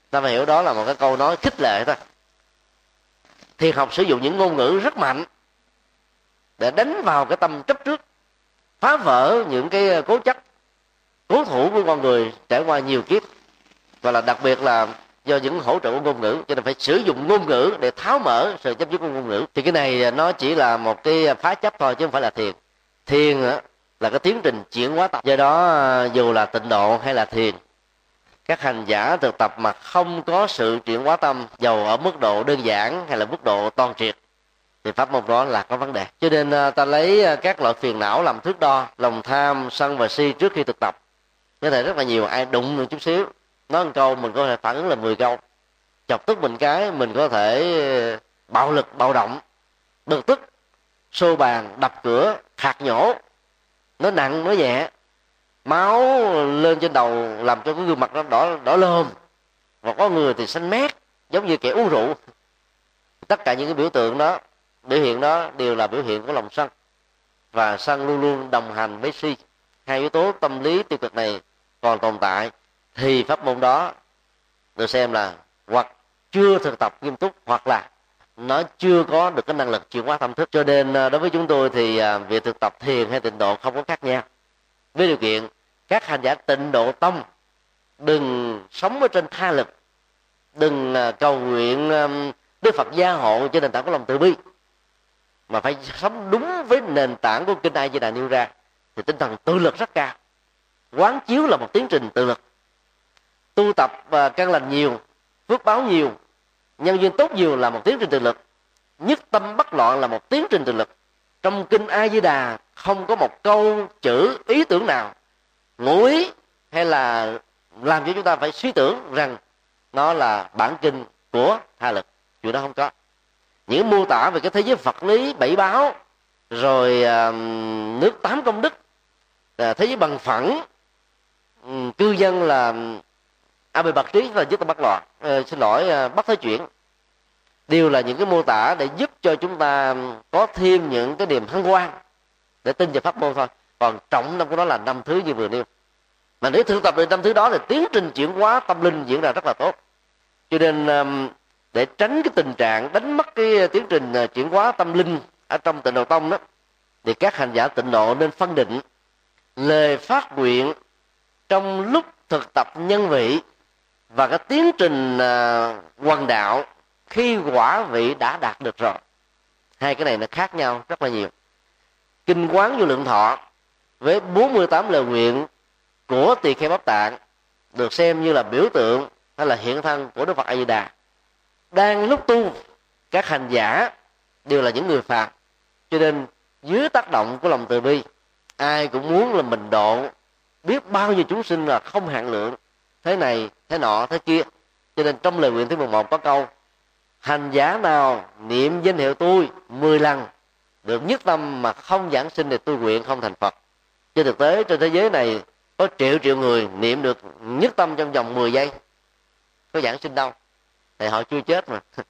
Ta phải hiểu đó là một cái câu nói khích lệ thôi. Thiền học sử dụng những ngôn ngữ rất mạnh để đánh vào cái tâm chấp trước, phá vỡ những cái cố chấp cố thủ của con người trải qua nhiều kiếp. Và là đặc biệt là do những hỗ trợ của ngôn ngữ, cho nên phải sử dụng ngôn ngữ để tháo mở sự chấp trước của ngôn ngữ. Thì cái này nó chỉ là một cái phá chấp thôi chứ không phải là thiền. Thiền là cái tiến trình chuyển hóa tập. Do đó, dù là tịnh độ hay là thiền, các hành giả thực tập mà không có sự chuyển hóa tâm, dầu ở mức độ đơn giản hay là mức độ toàn triệt, thì pháp môn đó là có vấn đề. Cho nên à, ta lấy à, các loại phiền não làm thước đo, lòng tham, sân và si trước khi thực tập có thể rất là nhiều, ai đụng một chút xíu. Nói một câu, mình có thể phản ứng là 10 câu. Chọc tức mình cái, mình có thể ờ, bạo lực, bạo động. Bực tức, xô bàn, đập cửa, khạc nhổ. Nó nặng, nó nhẹ. Máu lên trên đầu làm cho cái gương mặt nó đỏ đỏ lơm và có người thì xanh mét, giống như kẻ uống rượu. Tất cả những cái biểu tượng đó, biểu hiện đó đều là biểu hiện của lòng sân. Và sân luôn luôn đồng hành với si. Hai yếu tố tâm lý tiêu cực này còn tồn tại, thì pháp môn đó được xem là hoặc chưa thực tập nghiêm túc hoặc là nó chưa có được cái năng lực chuyển hóa tâm thức. Cho nên à, đối với chúng tôi thì à, việc thực tập thiền hay tịnh độ không có khác nhau. Với điều kiện, các hành giả tịnh độ tông đừng sống ở trên tha lực, đừng à, cầu nguyện đức phật gia hộ trên nền tảng của lòng từ bi, mà phải sống đúng với nền tảng của kinh ai di đà nêu ra, thì tinh thần tự lực rất cao quán chiếu là một tiến trình tự lực. Tu tập và căn lành nhiều, phước báo nhiều, nhân duyên tốt nhiều là một tiến trình tự lực. Nhất tâm bất loạn là một tiến trình tự lực. Trong kinh a di đà không có một câu chữ ý tưởng nào ngụ ý hay là làm cho chúng ta phải suy tưởng rằng nó là bản kinh của tha lực. Chuyện đó không có. Những mô tả về cái thế giới vật lý, bảy báo, rồi à, nước tám công đức à, thế giới bằng phẳng Ừ, cư dân là ừ, a bề bạc trí và nhất là bắt lọt à, xin lỗi à, bắt thế chuyển. Đều là những cái mô tả để giúp cho chúng ta ừ, có thêm những cái niềm hân quan để tin vào pháp môn thôi. Còn trọng tâm của nó là năm thứ như vừa nêu. Mà nếu thực tập được năm thứ đó thì tiến trình chuyển hóa tâm linh diễn ra rất là tốt. Cho nên để tránh cái tình trạng đánh mất cái tiến trình ờ, chuyển hóa tâm linh ở trong tịnh độ tông đó thì các hành giả tịnh độ nên phân định lời phát nguyện trong lúc thực tập nhân vị và cái tiến trình à, quần đạo khi quả vị đã đạt được rồi. Hai cái này nó khác nhau rất là nhiều. Kinh quán vô lượng thọ với 48 lời nguyện của tỳ kheo bắp tạng được xem như là biểu tượng hay là hiện thân của đức phật a di đà. Đang lúc tu, các hành giả đều là những người phàm. Cho nên dưới tác động của lòng từ bi, ai cũng muốn là mình độ biết bao nhiêu chúng sinh là không hạn lượng, thế này, thế nọ, thế kia. Cho nên trong lời nguyện thứ 11 có câu, hành giả nào niệm danh hiệu tôi 10 lần, được nhất tâm mà không giảng sinh thì tôi nguyện không thành phật. Trên thực tế, trên thế giới này có triệu triệu người niệm được nhất tâm trong vòng 10 giây. Có giảng sinh đâu? Thì họ chưa chết mà.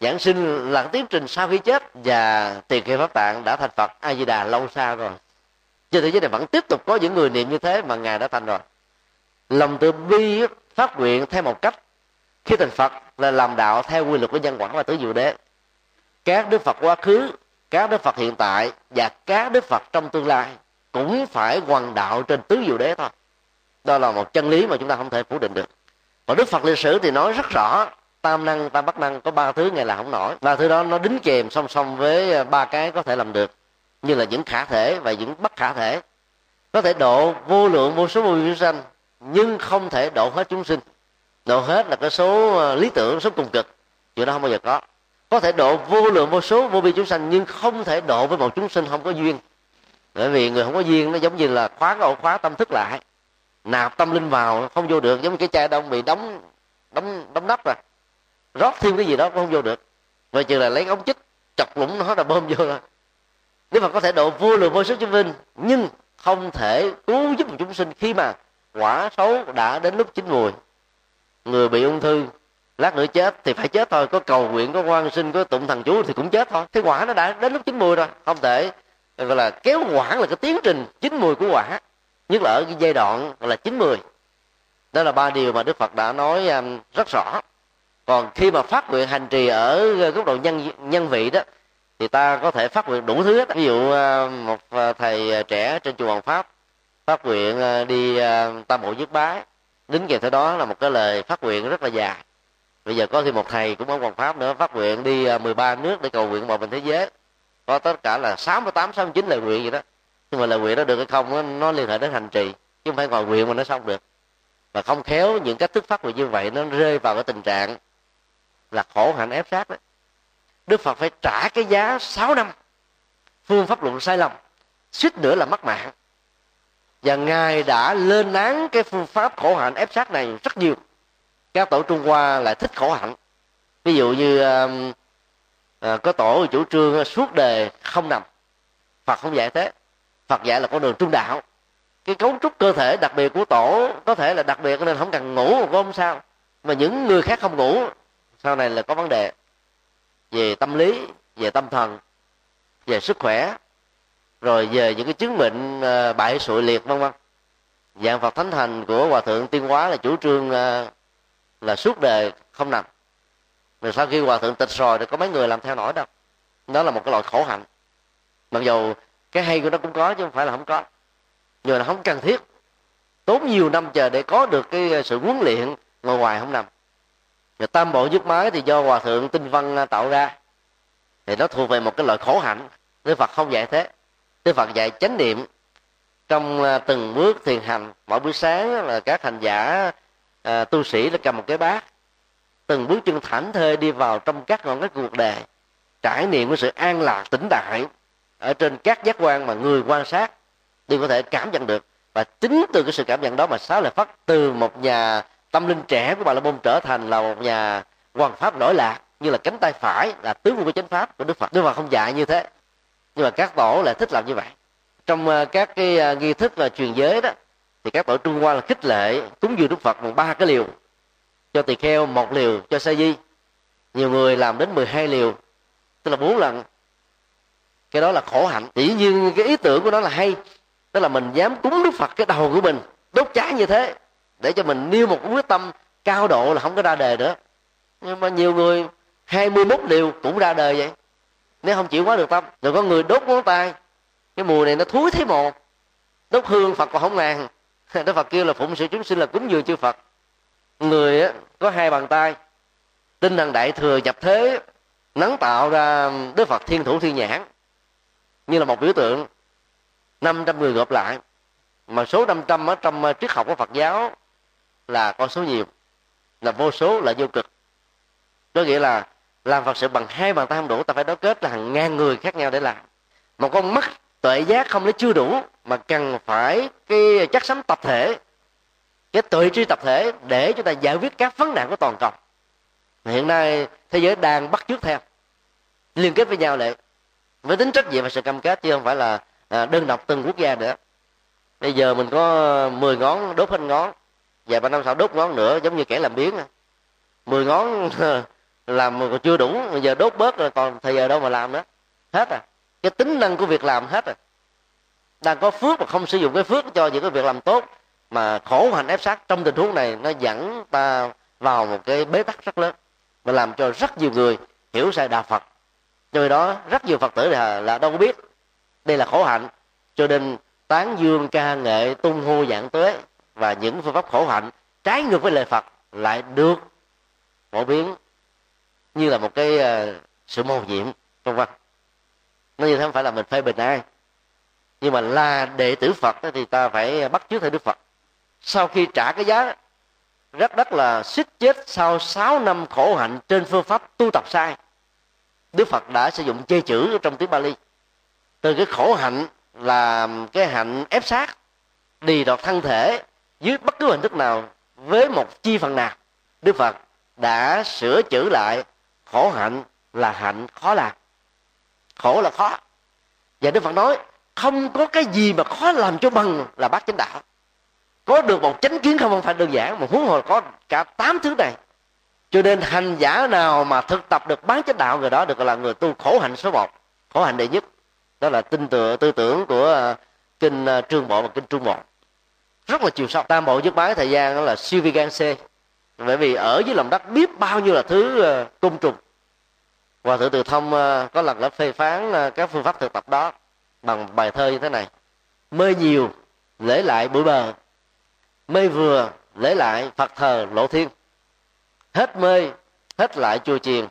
Giảng sinh là tiến trình sau khi chết và tiền kỳ pháp tạng đã thành phật a di đà, lâu xa rồi trên thế giới này vẫn tiếp tục có những người niệm như thế mà ngài đã thành rồi. Lòng từ bi phát nguyện theo một cách khi thành phật là làm đạo theo quy luật của nhân quả và tứ diệu đế. Các đức phật quá khứ, các đức phật hiện tại và các đức phật trong tương lai cũng phải hoàn đạo trên tứ diệu đế thôi. Đó là một chân lý mà chúng ta không thể phủ định được. Còn đức phật lịch sử thì nói rất rõ, tam năng, tam bất năng có ba thứ ngày là không nổi. Ba thứ đó nó đính kèm song song với à, ba cái có thể làm được như là những khả thể và những bất khả thể. Có thể độ vô lượng vô số vô chúng sanh, nhưng không thể độ hết chúng sinh. Độ hết là cái số ờ, lý tưởng, số cùng cực. Chuyện đó không bao giờ có. Có thể độ vô lượng vô số vô biên chúng sanh, nhưng không thể độ với một chúng sinh không có duyên. Bởi vì người không có duyên, nó giống như là khóa cái ổ khóa tâm thức lại. Nạp tâm linh vào, không vô được. Giống như cái chai đông bị đóng đóng đóng nắp rồi. Rót thêm cái gì đó cũng không vô được. Vậy chừng là lấy ống chích, chọc lũng nó là bơm vô rồi đức Phật có thể độ vô lượng vô số chúng sinh nhưng không thể cứu giúp một chúng sinh khi mà quả xấu đã đến lúc chín mùi. Người bị ung thư, lát nữa chết thì phải chết thôi, có cầu nguyện, có quan sinh, có tụng thần chú thì cũng chết thôi. Cái quả nó đã đến lúc chín mùi rồi, không thể, gọi là kéo quả là cái tiến trình chín mùi của quả, nhất là ở cái giai đoạn gọi là chín mười đó là ba điều mà đức phật đã nói um, rất rõ. Còn khi mà phát nguyện hành trì ở góc độ nhân nhân vị đó thì ta có thể phát nguyện đủ thứ hết. Ví dụ à, một à, thầy à, trẻ trên chùa Hoàng Pháp phát nguyện đi tam bộ nhất bái. Đính kèm theo đó là một cái lời phát nguyện rất là dài. Bây giờ có thêm một thầy cũng ở Hoàng Pháp nữa phát nguyện đi 13 nước để cầu nguyện hòa bình thế giới. Có tất cả là 68 69 lời nguyện gì đó. Nhưng mà lời nguyện đó được hay không nó, nó liên hệ đến hành trì chứ không phải ngồi nguyện mà nó xong được. Và không khéo những cách thức phát nguyện như vậy nó rơi vào cái tình trạng là khổ hạnh ép sát đấy đức phật phải trả cái giá 6 năm. Phương pháp luận sai lầm suýt nữa là mất mạng. Và ngài đã lên án cái phương pháp khổ hạnh ép sát này rất nhiều. Các tổ trung hoa lại thích khổ hạnh. Ví dụ như um, à, có tổ chủ trương suốt đề không nằm. Phật không dạy thế. Phật dạy là con đường trung đạo. Cái cấu trúc cơ thể đặc biệt của tổ có thể là đặc biệt nên không cần ngủ cũng không sao. Mà những người khác không ngủ sau này là có vấn đề về tâm lý, về tâm thần, về sức khỏe, rồi về những cái chứng bệnh ờ, bại sụi liệt, vân vân. Dạng phật thánh thành của hòa thượng tiên hóa là chủ trương ờ, là suốt đời không nằm. Rồi sau khi hòa thượng tịch rồi thì có mấy người làm theo nổi đâu. Đó là một cái loại khổ hạnh. Mặc dù cái hay của nó cũng có chứ không phải là không có. Nhưng là không cần thiết. Tốn nhiều năm chờ để có được cái sự huấn luyện ngồi ngoài không nằm và tam bộ dứt mái thì do hòa thượng tinh văn à, tạo ra. Thì nó thuộc về một cái loại khổ hạnh. Đức phật không dạy thế. Đức phật dạy chánh niệm. Trong à, từng bước thiền hành mỗi buổi sáng là các hành giả à, tu sĩ là cầm một cái bát. Từng bước chân thảnh thơi đi vào trong các ngọn các cuộc đời. Trải nghiệm của sự an lạc tĩnh đại ở trên các giác quan mà người quan sát đều có thể cảm nhận được. Và chính từ cái sự cảm nhận đó mà sáu lại phát từ một nhà tâm linh trẻ của bà la môn trở thành là một nhà hoàng pháp lỗi lạc, như là cánh tay phải, là tướng của chánh pháp của đức phật. Đức phật không dạy như thế, nhưng mà các tổ lại thích làm như vậy. Trong ờ, các cái ờ, nghi thức và truyền giới đó, thì các tổ trung hoa là khích lệ, cúng dường đức phật bằng ba cái liều. Cho tỳ kheo một liều, cho sa di. Nhiều người làm đến 12 liều. Tức là bốn lần. Cái đó là khổ hạnh. Dĩ nhiên cái ý tưởng của nó là hay. Tức là mình dám cúng đức phật cái đầu của mình, đốt cháy như thế để cho mình nêu một quyết tâm cao độ là không có ra đề nữa. Nhưng mà nhiều người 21 điều cũng ra đời vậy. Nếu không chịu quá được tâm rồi có người đốt ngón tay. Cái mùi này nó thúi thấy một đốt hương phật còn không ngàn. Đức phật kêu là phụng sự chúng sinh là cúng dường chư phật. Người á, có hai bàn tay. Tinh thần đại thừa nhập thế nắng tạo ra đức phật thiên thủ thiên nhãn. Như là một biểu tượng. 500 người gộp lại. Mà số 500 ở trong triết học của Phật giáo là con số nhiều, là vô số, là vô cực. Có nghĩa là làm Phật sự bằng hai bàn tay không đủ, ta phải đối kết là hàng ngàn người khác nhau để làm. Một con mắt tuệ giác không lấy chưa đủ, mà cần phải cái chắc sắm tập thể, cái tuệ tri tập thể để chúng ta giải quyết các vấn nạn của toàn cầu. Hiện nay thế giới đang bắt chước theo, liên kết với nhau lại, với tính trách nhiệm và sự cam kết, chứ không phải là à, đơn độc từng quốc gia nữa. Bây giờ mình có 10 ngón, đốt hết ngón vài ba năm sau đốt ngón nữa giống như kẻ làm biến 10 ngón làm còn chưa đủ bây giờ đốt bớt rồi còn thời giờ đâu mà làm nữa. Hết à. Cái tính năng của việc làm hết à. Đang có phước mà không sử dụng cái phước cho những cái việc làm tốt mà khổ hạnh ép sát trong tình huống này nó dẫn ta vào một cái bế tắc rất lớn và làm cho rất nhiều người hiểu sai đạo phật. Cho đó rất nhiều phật tử là, là đâu có biết. Đây là khổ hạnh. Cho nên tán dương ca nghệ tung hô dạng tuế và những phương pháp khổ hạnh trái ngược với lời phật lại được phổ biến như là một cái ờ, sự mầu nhiệm, vân vân. Nó như thế không phải là mình phê bình ai. Nhưng mà là đệ tử phật thì ta phải bắt chước theo đức phật. Sau khi trả cái giá rất đắt là xích chết sau 6 năm khổ hạnh trên phương pháp tu tập sai, đức phật đã sử dụng chê chữ trong tiếng bali. Từ cái khổ hạnh là cái hạnh ép sát đi đọt thân thể dưới bất cứ hình thức nào với một chi phần nào, đức phật đã sửa chữ lại, khổ hạnh là hạnh khó làm. Khổ là khó. Và đức phật nói, không có cái gì mà khó làm cho bằng là bát chánh đạo. Có được một chánh kiến không phải đơn giản, mà huống hồ có cả tám thứ này. Cho nên hành giả nào mà thực tập được bán chánh đạo, người đó được gọi là người tu khổ hạnh số một, khổ hạnh đệ nhất. Đó là tin tựa, tư tưởng của ờ, kinh ờ, trương bộ và kinh trung bộ rất là chiều sâu. Tam bộ nhất bái thời gian đó là siêu vi gan c. Bởi vì ở dưới lòng đất biết bao nhiêu là thứ ờ, côn trùng. Và thượng từ thông ờ, có lần đã phê phán ờ, các phương pháp thực tập đó bằng bài thơ như thế này. Mê nhiều, lễ lại bụi bờ. Mê vừa, lễ lại phật thờ lộ thiên. Hết mê, hết lại chùa chiền.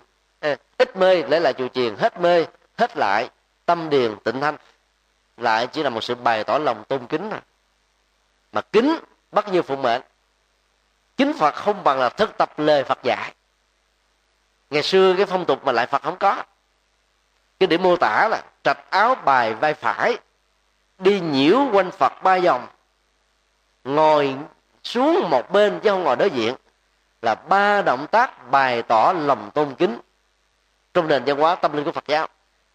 Ít mê, lễ lại chùa chiền. Hết mê, hết lại tâm điền tịnh thanh. Lại chỉ là một sự bày tỏ lòng tôn kính thôi mà kính bắt như phụ mệnh. Kính phật không bằng là thức tập lời phật dạy. Ngày xưa cái phong tục mà lại phật không có. Cái để mô tả là trạch áo bài vai phải, đi nhiễu quanh phật ba vòng, ngồi xuống một bên chứ không ngồi đối diện, là ba động tác bày tỏ lòng tôn kính. Trong nền văn hóa tâm linh của phật giáo,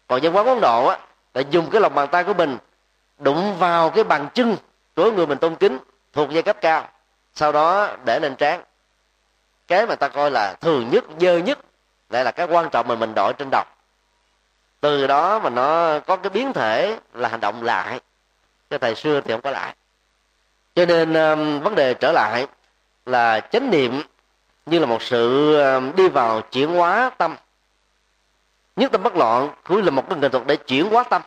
còn văn hóa ấn độ á, là dùng cái lòng bàn tay của mình đụng vào cái bàn chân của người mình tôn kính thuộc giai cấp cao sau đó để lên trán. Cái mà ta coi là thường nhất dơ nhất lại là cái quan trọng mà mình đội trên đầu. Từ đó mà nó có cái biến thể là hành động lại. Cái thời xưa thì không có lại. Cho nên um, vấn đề trở lại là chánh niệm như là một sự um, đi vào chuyển hóa tâm. Nhất tâm bất loạn cuối là một cái nghệ thuật để chuyển hóa tâm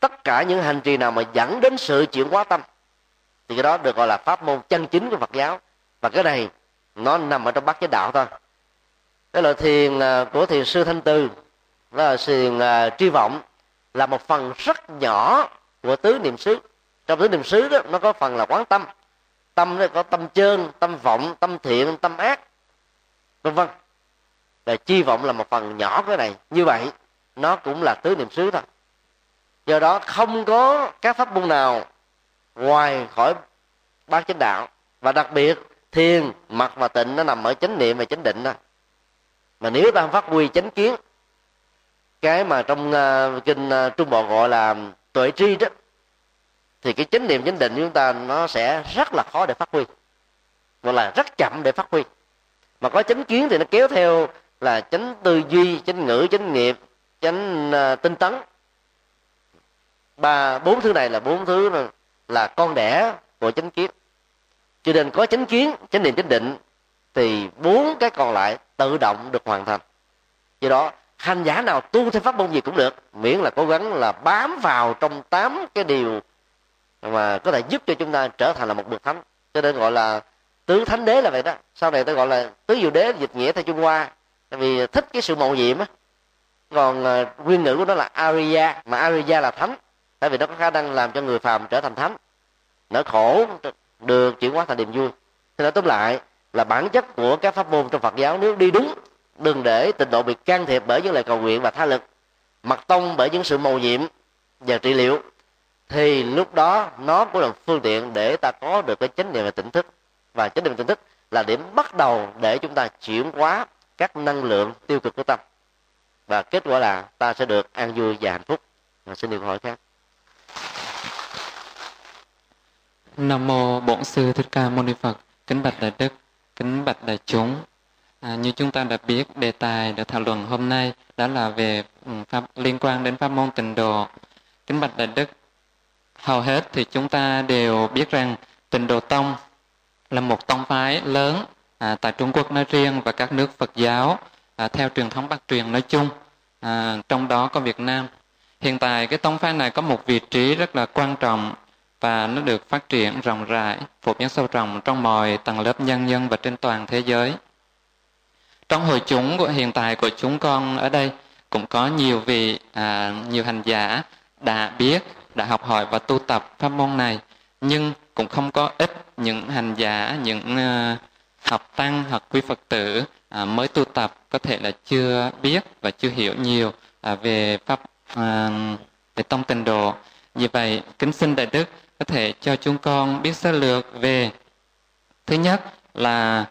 tất cả những hành trì nào mà dẫn đến sự chuyển hóa tâm thì cái đó được gọi là pháp môn chân chính của phật giáo. Và cái này nó nằm ở trong bát chánh đạo thôi. Cái loại thiền à, của thiền sư thanh tư đó là thiền uh, tri vọng là một phần rất nhỏ của tứ niệm xứ. Trong tứ niệm xứ đó nó có phần là quán tâm. Tâm nó có tâm trơn tâm vọng tâm thiện tâm ác vân vân. Là chi vọng là một phần nhỏ cái này. Như vậy nó cũng là tứ niệm xứ thôi do đó không có các pháp môn nào ngoài khỏi bát chánh đạo. Và đặc biệt thiền mặt và tịnh nó nằm ở chánh niệm và chánh định đó. Mà nếu ta phát huy chánh kiến cái mà trong uh, kinh uh, trung bộ gọi là tuệ tri đó thì cái chánh niệm chánh định của chúng ta nó sẽ rất là khó để phát huy. Gọi là rất chậm để phát huy. Mà có chánh kiến thì nó kéo theo là chánh tư duy chánh ngữ chánh nghiệp chánh uh, tinh tấn ba bốn thứ này là bốn thứ là, là con đẻ của chánh kiến. Cho nên có chánh kiến chánh niệm chánh định thì bốn cái còn lại tự động được hoàn thành. Do đó hành giả nào tu theo pháp môn gì cũng được miễn là cố gắng là bám vào trong tám cái điều mà có thể giúp cho chúng ta trở thành là một bậc thánh. Cho nên gọi là tứ thánh đế là vậy đó. Sau này tôi gọi là tứ diệu đế dịch nghĩa theo trung hoa. Tại vì thích cái sự mạo nhiệm á. Còn à, nguyên ngữ của nó là Arya mà Arya là thánh tại vì nó có khả năng làm cho người phàm trở thành thánh. Nỗi khổ được chuyển hóa thành niềm vui. Thì nói tóm lại là bản chất của các pháp môn trong Phật giáo nếu đi đúng, đừng để tình độ bị can thiệp bởi những lời cầu nguyện và tha lực mặt tông bởi những sự mầu nhiệm và trị liệu, thì lúc đó nó cũng là phương tiện để ta có được cái chánh niệm và tỉnh thức. Và chánh niệm và tỉnh thức là điểm bắt đầu để chúng ta chuyển hóa các năng lượng tiêu cực của tâm. Và kết quả là ta sẽ được an vui và hạnh phúc. Và xin điều hỏi khác. Nam mô Bổn sư Thích Ca Mâu Ni Phật. Kính bạch đại đức, kính bạch đại chúng. À, như chúng ta đã biết, đề tài được thảo luận hôm nay đó là về pháp liên quan đến pháp môn tịnh độ. Kính bạch đại đức, hầu hết thì chúng ta đều biết rằng tịnh độ tông là một tông phái lớn à, tại Trung Quốc nói riêng và các nước Phật giáo à, theo truyền thống Bắc truyền nói chung, à, trong đó có Việt Nam. Hiện tại cái tông phái này có một vị trí rất là quan trọng và nó được phát triển rộng rãi, phổ biến sâu rộng trong mọi tầng lớp nhân dân và trên toàn thế giới. Trong hội chúng của hiện tại của chúng con ở đây cũng có nhiều vị à, nhiều hành giả đã biết, đã học hỏi và tu tập pháp môn này, nhưng cũng không có ít những hành giả, những uh, học tăng hoặc quý Phật tử à, mới tu tập có thể là chưa biết và chưa hiểu nhiều à, về pháp à, về tông tịnh độ. Như vậy, kính xin đại đức có thể cho chúng con biết sơ lược về thứ nhất là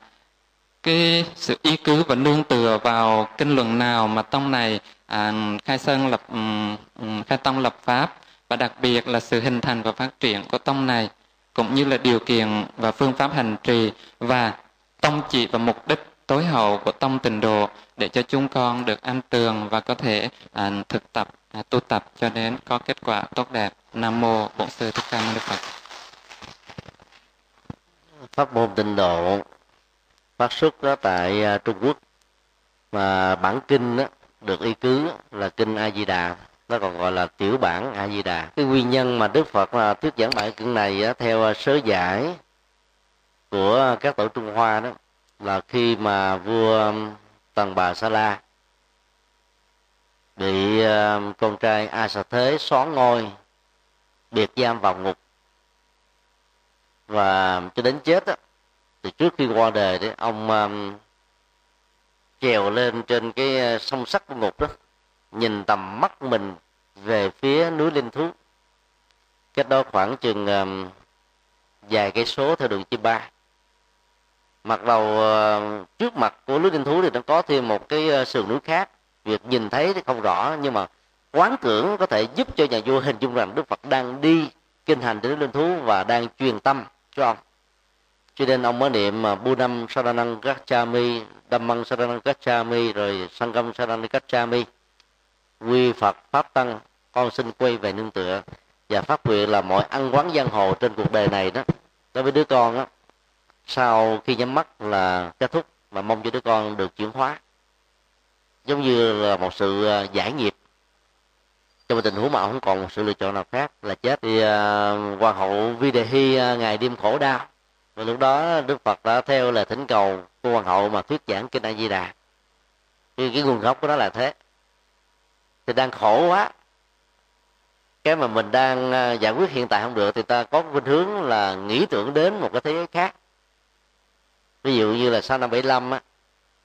cái sự ý cứ và nương tựa vào kinh luận nào mà tông này à, khai sơn lập um, khai tông lập pháp và đặc biệt là sự hình thành và phát triển của tông này cũng như là điều kiện và phương pháp hành trì và tông chỉ và mục đích tối hậu của tông tịnh độ để cho chúng con được an tường và có thể à, thực tập à, tu tập cho đến có kết quả tốt đẹp nam mô bổn sư thích ca mâu ni phật. Pháp môn tịnh độ phát xuất đó tại à, trung quốc. Mà bản kinh đó, được y cứ là kinh a di đà. Nó còn gọi là tiểu bản a di đà. Cái nguyên nhân mà đức phật là thuyết giảng bản kinh này á, theo à, sớ giải của các tổ trung hoa đó là khi mà vua tần bà sa la bị con trai a sa thế xóa ngôi biệt giam vào ngục. Và cho đến chết đó, thì trước khi qua đời đấy ông um, trèo lên trên cái ờ, sông sắt của ngục đó nhìn tầm mắt mình về phía núi linh thú. Cách đó khoảng chừng um, vài cây số theo đường chim ba. Mặt đầu uh, trước mặt của núi linh thú thì nó có thêm một cái uh, sườn núi khác. Việc nhìn thấy thì không rõ nhưng mà quán tưởng có thể giúp cho nhà vua hình dung rằng đức phật đang đi kinh hành đến linh thú và đang truyền tâm cho ông cho nên ông mới niệm mà Bunam Saranang Gacchami, Dhammang Saranang Gacchami, rồi Sangam Saranang Gacchami. Quy Phật Pháp Tăng, con xin quay về nương tựa. Và phát nguyện là mọi ăn quán giang hồ trên cuộc đời này đó, đối với đứa con đó, sau khi nhắm mắt là kết thúc mà mong cho đứa con được chuyển hóa. Giống như là một sự à, giải nghiệp trong tình huống mà ông không còn một sự lựa chọn nào khác là chết thì uh, hoàng hậu vi đề uh, ngày đêm khổ đau. Và lúc đó Đức Phật đã theo lời thỉnh cầu của hoàng hậu mà thuyết giảng kinh A Di Đà thì cái nguồn gốc của nó là thế. Thì đang khổ quá. Cái mà mình đang à, giải quyết hiện tại không được thì ta có khuynh hướng là nghĩ tưởng đến một cái thế giới khác. Ví dụ như là sau năm 75 á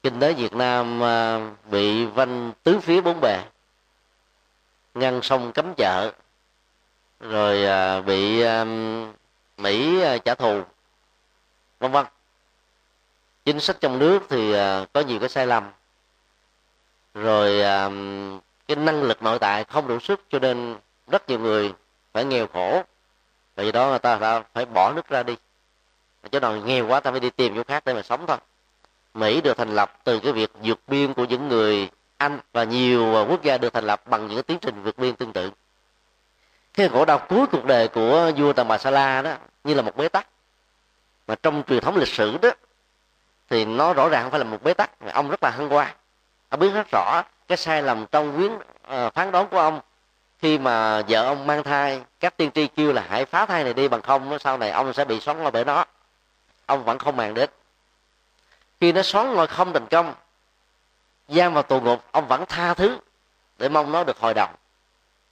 kinh tế Việt Nam à, bị vanh tứ phía bốn bề ngăn sông cấm chợ. Rồi à, bị à, mỹ à, trả thù. Vân vân. Chính sách trong nước thì có nhiều cái sai lầm. Rồi cái năng lực nội tại không đủ sức cho nên rất nhiều người phải nghèo khổ. Vì đó người ta, ta phải bỏ nước ra đi. Chứ nào nghèo quá ta phải đi tìm chỗ khác để mà sống thôi. Mỹ được thành lập từ cái việc vượt biên của những người anh và nhiều à, quốc gia được thành lập bằng những tiến trình vượt biên tương tự. Cái khổ đau cuối cuộc đời của vua tần bà sa la đó như là một bế tắc. Mà trong truyền thống lịch sử đó thì nó rõ ràng không phải là một bế tắc ông rất là hăng hoa ông biết rất rõ cái sai lầm trong quyến uh, à, phán đoán của ông khi mà vợ ông mang thai. Các tiên tri kêu là hãy phá thai này đi bằng không sau này ông sẽ bị xoắn ngôi bởi nó. Ông vẫn không màng đến. Khi nó xoắn ngôi không thành công giam vào tù ngục ông vẫn tha thứ để mong nó được hồi đồng.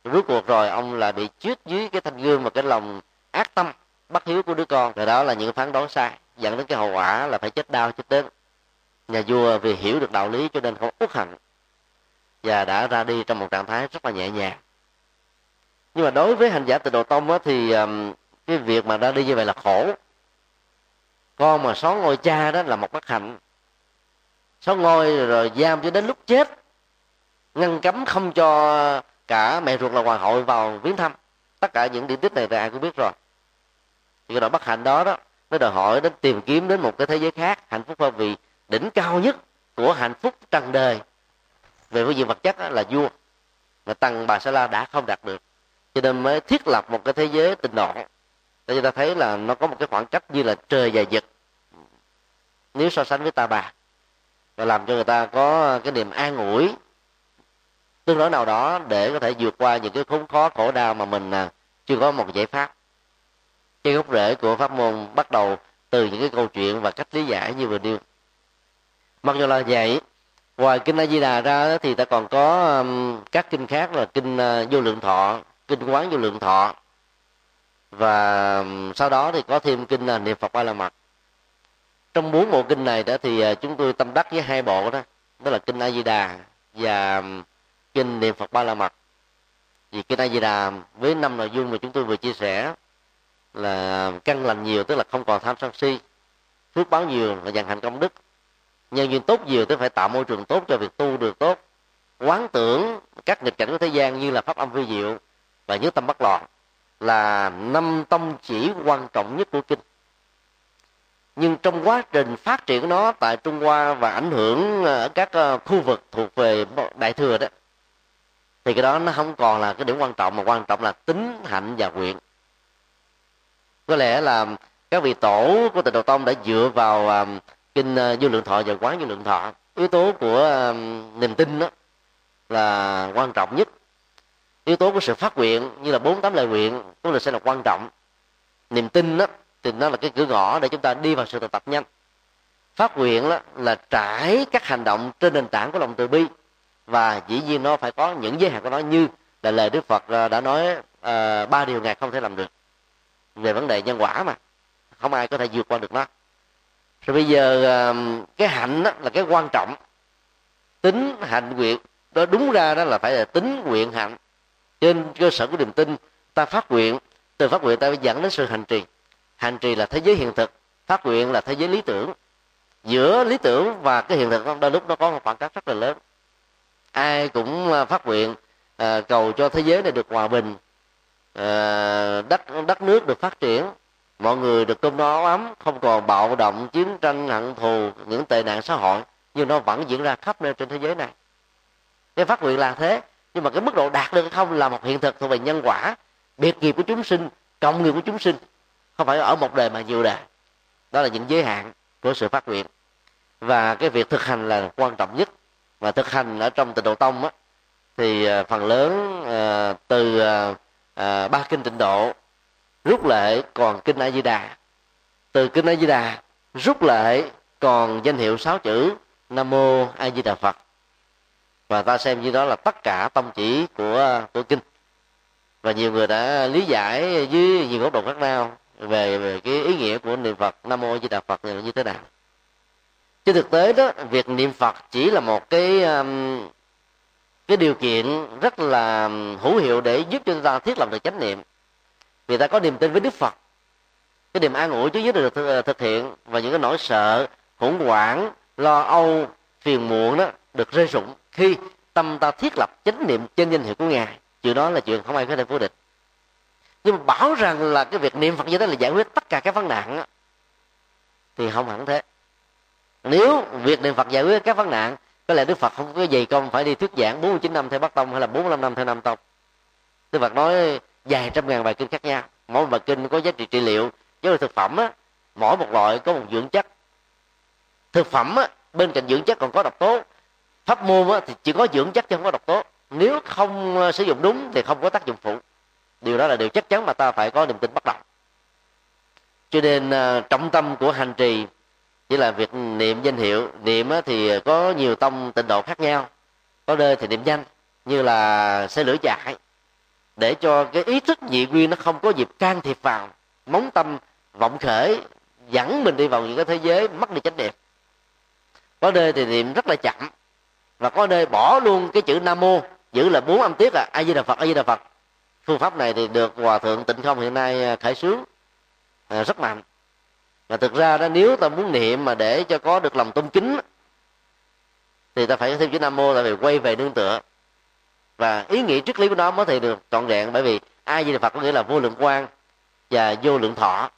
Rốt cuộc rồi ông là bị chết dưới cái thanh gương và cái lòng ác tâm bất hiếu của đứa con. Rồi đó là những phán đoán sai dẫn đến cái hậu quả là phải chết đau chết đến nhà vua vì hiểu được đạo lý cho nên không uất hận và đã ra đi trong một trạng thái rất là nhẹ nhàng. Nhưng mà đối với hành giả từ độ tông á, thì um, cái việc mà ra đi như vậy là khổ. Con mà xóa ngôi cha đó là một bất hạnh xón ngôi rồi, rồi giam cho đến lúc chết. Ngăn cấm không cho cả mẹ ruột là hoàng hậu vào viếng thăm. Tất cả những điểm tích này thì ai cũng biết rồi. Thì cái độ bất hạnh đó đó nó đòi hỏi đến tìm kiếm đến một cái thế giới khác hạnh phúc hơn vì đỉnh cao nhất của hạnh phúc trần đời. Về phương diện vật chất là vua. Mà tăng bà sa la đã không đạt được. Cho nên mới thiết lập một cái thế giới tình độ để chúng ta thấy là nó có một cái khoảng cách như là trời và giật nếu so sánh với ta bà và làm cho người ta có cái niềm an ủi, tương đối nào đó để có thể vượt qua những cái khốn khó, khổ đau mà mình à, chưa có một giải pháp. Cái gốc rễ của pháp môn bắt đầu từ những cái câu chuyện và cách lý giải như vừa nêu. Mặc dù là vậy, ngoài kinh a di đà ra thì ta còn có các kinh khác là kinh à, vô lượng thọ, kinh quán vô lượng thọ. Và sau đó thì có thêm kinh à, niệm phật ba la mật trong bốn bộ kinh này đó thì à, chúng tôi tâm đắc với hai bộ đó. Đó là kinh a di đà và kinh niệm phật ba la mật. Vì kinh a di đà với năm nội dung mà chúng tôi vừa chia sẻ là căn lành nhiều, tức là không còn tham sân si, phước báo nhiều là dần hành công đức. Nhân duyên tốt nhiều, tức phải tạo môi trường tốt cho việc tu được tốt, quán tưởng các nghịch cảnh của thế gian như là pháp âm vi diệu và nhớ tâm bất loạn là năm tông chỉ quan trọng nhất của kinh nhưng trong quá trình phát triển nó tại Trung Hoa và ảnh hưởng ờ, ở các ờ, khu vực thuộc về Đại Thừa đó thì cái đó nó không còn là cái điểm quan trọng mà quan trọng là tính hạnh và nguyện. Có lẽ là các vị tổ của tịnh độ tông đã dựa vào um, kinh uh, vô lượng thọ và quán vô lượng thọ. Yếu tố của um, niềm tin đó là quan trọng nhất. Yếu tố của sự phát nguyện như là bốn tám lời nguyện cũng là sẽ là quan trọng. Niềm tin đó thì nó là cái cửa ngõ để chúng ta đi vào sự thực tập nhanh. Phát nguyện đó là trải các hành động trên nền tảng của lòng từ bi. Và dĩ nhiên nó phải có những giới hạn của nó như là lời đức phật à, đã nói uh, ba điều ngài không thể làm được. Về vấn đề nhân quả mà không ai có thể vượt qua được nó. Rồi bây giờ à, cái hạnh đó là cái quan trọng. Tính hạnh nguyện đó đúng ra đó là phải là tính nguyện hạnh. Trên cơ sở của niềm tin ta phát nguyện từ phát nguyện ta phải dẫn đến sự hành trì hành trì là thế giới hiện thực phát nguyện là thế giới lý tưởng. Giữa lý tưởng và cái hiện thực đôi lúc nó có một khoảng cách rất là lớn. Ai cũng à, phát nguyện à, cầu cho thế giới này được hòa bình à, đất đất nước được phát triển mọi người được cơm no áo ấm không còn bạo động chiến tranh hận thù những tệ nạn xã hội nhưng nó vẫn diễn ra khắp nơi trên thế giới này. Cái phát nguyện là thế nhưng mà cái mức độ đạt được hay không là một hiện thực thuộc về nhân quả biệt nghiệp của chúng sinh cộng nghiệp của chúng sinh không phải ở một đời mà nhiều đời đó là những giới hạn của sự phát nguyện. Và cái việc thực hành là quan trọng nhất. Và thực hành ở trong tịnh độ tông á, thì à, phần lớn à, từ à, à, ba kinh tịnh độ rút lệ còn kinh a di đà. Từ kinh a di đà rút lệ còn danh hiệu sáu chữ nam mô a di đà phật. Và ta xem như đó là tất cả tông chỉ của của kinh. Và nhiều người đã lý giải dưới nhiều góc độ khác nhau về, về cái ý nghĩa của niệm phật nam mô di đà phật này là như thế nào? Trên thực tế đó việc niệm phật chỉ là một cái um, cái điều kiện rất là um, hữu hiệu để giúp cho chúng ta thiết lập được chánh niệm. Vì ta có niềm tin với đức phật. Cái niềm an ủi chứ nhất được ờ, thực, hiện và những cái nỗi sợ khủng hoảng lo âu phiền muộn đó được rơi rụng khi tâm ta thiết lập chánh niệm trên danh hiệu của ngài. Chuyện đó là chuyện không ai có thể vô địch nhưng mà bảo rằng là cái việc niệm phật như thế là giải quyết tất cả các vấn nạn đó, thì không hẳn thế. Nếu việc niệm phật giải quyết các vấn nạn có lẽ đức phật không có gì công phải đi thuyết giảng 49 năm theo bắc tông hay là 45 năm theo nam tông. Đức phật nói vài trăm ngàn bài kinh khác nhau. Mỗi bài kinh có giá trị trị liệu. Với thực phẩm á mỗi một loại có một dưỡng chất. Thực phẩm á bên cạnh dưỡng chất còn có độc tố. Pháp môn á thì chỉ có dưỡng chất chứ không có độc tố. Nếu không ờ, sử dụng đúng thì không có tác dụng phụ điều đó là điều chắc chắn mà ta phải có niềm tin bắt đầu cho nên à, trọng tâm của hành trì chỉ là việc niệm danh hiệu. Niệm thì có nhiều tông tịnh độ khác nhau. Có nơi thì niệm danh, như là xe lửa chạy. Để cho cái ý thức nhị nguyên nó không có dịp can thiệp vào, móng tâm vọng khởi, dẫn mình đi vào những cái thế giới mất đi chánh niệm. Có nơi thì niệm rất là chậm. Và có nơi bỏ luôn cái chữ nam mô, giữ là bốn âm tiết là a di đà phật, a di đà phật phương pháp này thì được hòa thượng tịnh không hiện nay à, khởi xướng à, rất mạnh. Và thực ra đó nếu ta muốn niệm mà để cho có được lòng tôn kính thì ta phải thêm chữ nam mô là vì quay về nương tựa. Và ý nghĩa triết lý của nó mới thì được trọn vẹn bởi vì ai di đà phật có nghĩa là vô lượng quan và vô lượng thọ.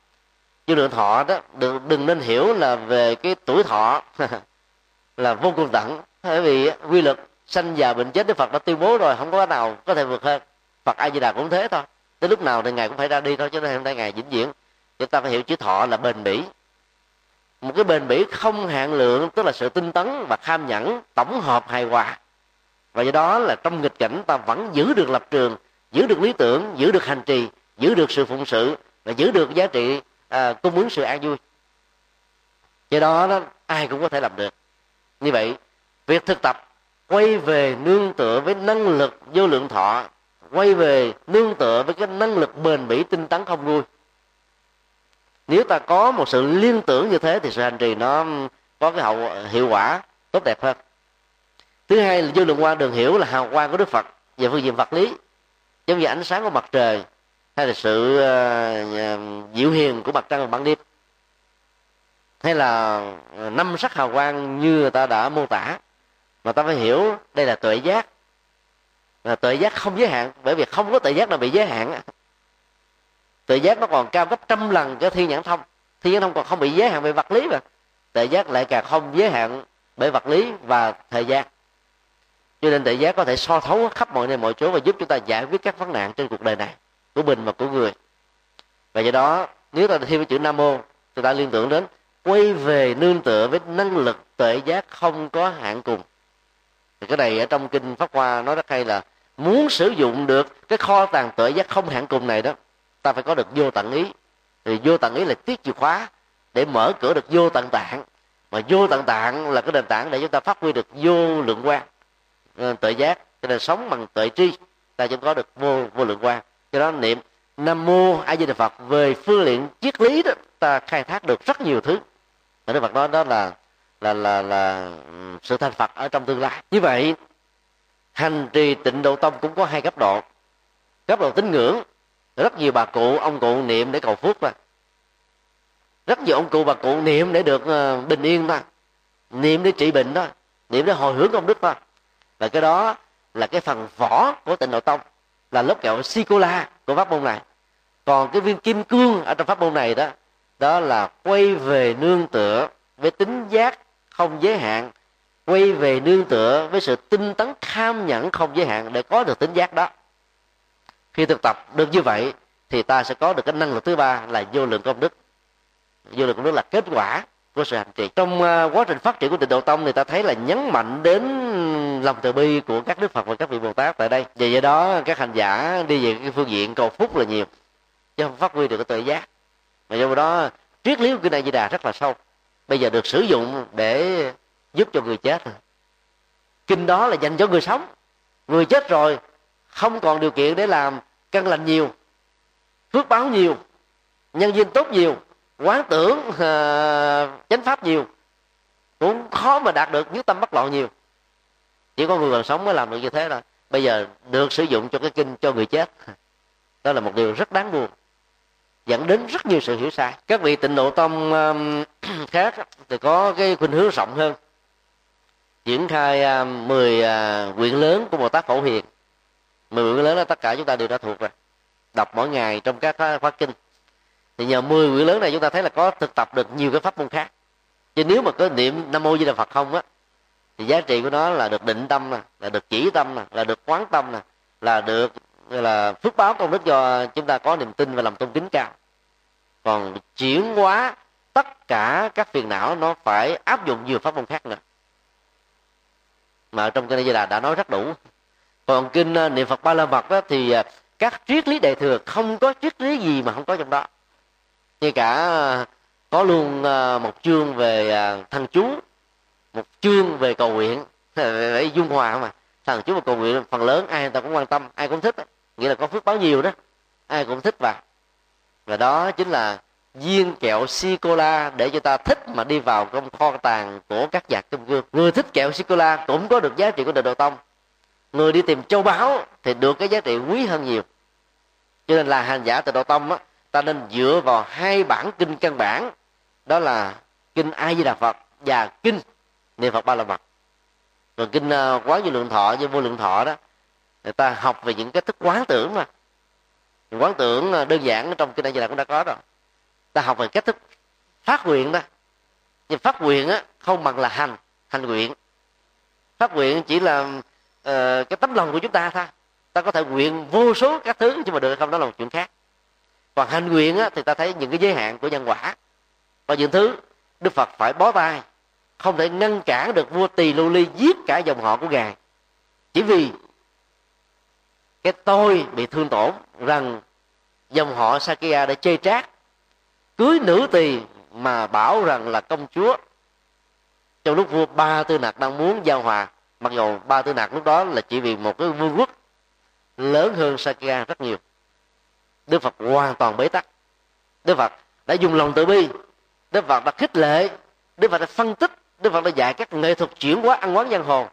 Vô lượng thọ đó đừng đừng nên hiểu là về cái tuổi thọ là vô cùng tận. Bởi vì quy luật sanh già bệnh chết đức phật đã tuyên bố rồi không có cái nào có thể vượt hơn phật a di đà cũng thế thôi. Tới lúc nào thì ngài cũng phải ra đi thôi chứ hôm nay ngài vĩnh viễn. Chúng ta phải hiểu chữ thọ là bền bỉ. Một cái bền bỉ không hạn lượng tức là sự tinh tấn và kham nhẫn tổng hợp hài hòa. Và do đó là trong nghịch cảnh ta vẫn giữ được lập trường giữ được lý tưởng giữ được hành trì giữ được sự phụng sự và giữ được giá trị à, cung ứng sự an vui. Do đó, đó ai cũng có thể làm được. Như vậy việc thực tập quay về nương tựa với năng lực vô lượng thọ quay về nương tựa với cái năng lực bền bỉ tinh tấn không nguôi. Nếu ta có một sự liên tưởng như thế thì sự hành trì nó có cái hậu hiệu quả tốt đẹp hơn. Thứ hai là vô lượng quan đường hiểu là hào quang của đức phật về phương diện vật lý giống như ánh sáng của mặt trời hay là sự ờ, ờ, uh, diệu hiền của mặt trăng và ban đêm. Hay là ờ, năm sắc hào quang như người ta đã mô tả mà ta phải hiểu đây là tuệ giác là tự giác không giới hạn, bởi vì không có tự giác là bị giới hạn tự giác nó còn cao gấp trăm lần cái thiên nhãn thông. Thiên nhãn thông còn không bị giới hạn về vật lý mà. Tự giác lại càng không giới hạn bởi vật lý và thời gian. Cho nên tự giác có thể so thấu khắp mọi nơi mọi chỗ và giúp chúng ta giải quyết các vấn nạn trên cuộc đời này, của mình và của người. Và do đó, nếu ta thêm chữ nam mô chúng ta liên tưởng đến quay về nương tựa với năng lực tự giác không có hạn cùng thì cái này ở trong kinh pháp hoa nói rất hay là muốn sử dụng được cái kho tàng tuệ giác không hạn cùng này đó ta phải có được vô tận ý. Thì vô tận ý là tiết chìa khóa để mở cửa được vô tận tạng. Mà vô tận tạng là cái nền tảng để chúng ta phát huy được vô lượng quan ờ, tuệ giác. Cho nên sống bằng tuệ tri ta chúng có được vô vô lượng quan cho đó niệm nam mô a di đà phật về phương diện triết lý đó ta khai thác được rất nhiều thứ. Mà đức phật nói đó là là là là ừ, sự thành phật ở trong tương lai. Như vậy, hành trì tịnh độ tông cũng có hai cấp độ. Cấp độ tín ngưỡng, rất nhiều bà cụ, ông cụ niệm để cầu phước mà. Rất nhiều ông cụ, bà cụ niệm để được ờ, bình yên mà. Niệm để trị bệnh đó, niệm để hồi hướng công đức mà. Và cái đó là cái phần vỏ của tịnh độ tông, là lớp kẹo sikola của pháp môn này. Còn cái viên kim cương ở trong pháp môn này đó đó là quay về nương tựa với tính giác không giới hạn, quay về nương tựa với sự tinh tấn tham nhẫn không giới hạn để có được tính giác đó. Khi thực tập được như vậy, thì ta sẽ có được cái năng lực thứ ba là vô lượng công đức. Vô lượng công đức là kết quả của sự hành trì. Trong à, quá trình phát triển của tịnh độ tông thì ta thấy là nhấn mạnh đến lòng từ bi của các đức phật và các vị bồ tát tại đây. Vì do đó, các hành giả đi về cái phương diện cầu phúc là nhiều, chứ không phát huy được cái tự giác. Mà do đó, triết lý của kinh này Di Đà rất là sâu bây giờ được sử dụng để giúp cho người chết kinh đó là dành cho người sống. Người chết rồi không còn điều kiện để làm căn lành nhiều phước báo nhiều nhân viên tốt nhiều quán tưởng uh, chánh pháp nhiều. Cũng khó mà đạt được nhất tâm bất loạn nhiều. Chỉ có người còn sống mới làm được như thế thôi. Bây giờ được sử dụng cho cái kinh cho người chết. Đó là một điều rất đáng buồn dẫn đến rất nhiều sự hiểu sai. Các vị tịnh độ tông um, khác thì có cái khuynh hướng rộng hơn. Triển khai um, à, 10 quyển lớn của Bồ Tát Phổ Hiền. 10 quyển lớn đó tất cả chúng ta đều đã thuộc rồi. Đọc mỗi ngày trong các khóa kinh. Thì nhờ 10 quyển lớn này chúng ta thấy là có thực tập được nhiều cái pháp môn khác. Chứ nếu mà có niệm nam mô di đà phật không á thì giá trị của nó là được định tâm nè là được chỉ tâm nè là được quán tâm nè là được là phước báo công đức do chúng ta có niềm tin và lòng tôn kính cao. Còn chuyển hóa tất cả các phiền não nó phải áp dụng nhiều pháp môn khác nữa. Mà trong kinh di đà đã nói rất đủ. Còn kinh à, niệm phật ba la mật đó thì à, các triết lý đại thừa không có triết lý gì mà không có trong đó. Như cả à, có luôn một chương về thằng chú, một chương về cầu nguyện. Phải dung hòa mà. Thằng chú và cầu nguyện, phần lớn ai người ta cũng quan tâm, ai cũng thích nghĩa là có phước báo nhiều đó. Ai cũng thích vào. Và đó chính là viên kẹo sô cô la để cho ta thích mà đi vào trong kho tàng của các giặc kim cương người thích kẹo sô cô la cũng có được giá trị của đời độ tông. Người đi tìm châu báu thì được cái giá trị quý hơn nhiều. Cho nên là hành giả từ độ tông á, ta nên dựa vào hai bản kinh căn bản. Đó là kinh a di đà phật và kinh niệm phật ba la mật. Rồi kinh à, quán vô lượng thọ với vô lượng thọ đó người ta học về những cái thức quán tưởng mà. Quán tưởng à, đơn giản trong kinh a di đà cũng đã có rồi. Ta học về cách thức phát nguyện đó. Nhưng phát nguyện á không bằng là hành hành nguyện. Phát nguyện chỉ là uh, cái tấm lòng của chúng ta thôi. Ta có thể nguyện vô số các thứ nhưng mà được không đó là một chuyện khác. Còn hành nguyện á, thì ta thấy những cái giới hạn của nhân quả. Và những thứ đức phật phải bó tay không thể ngăn cản được vua tỳ lưu ly giết cả dòng họ của ngài. Chỉ vì cái tôi bị thương tổn rằng dòng họ Sakya đã chê trác, cưới nữ tỳ mà bảo rằng là công chúa. Trong lúc vua ba tư nặc đang muốn giao hòa, mặc dù ba tư nặc lúc đó là chỉ vì một cái vương quốc, lớn hơn Sakya rất nhiều. Đức Phật hoàn toàn bế tắc. Đức Phật đã dùng lòng từ bi, Đức Phật đã khích lệ, Đức Phật đã phân tích, Đức Phật đã dạy các nghệ thuật chuyển hóa ăn quán giang hồ.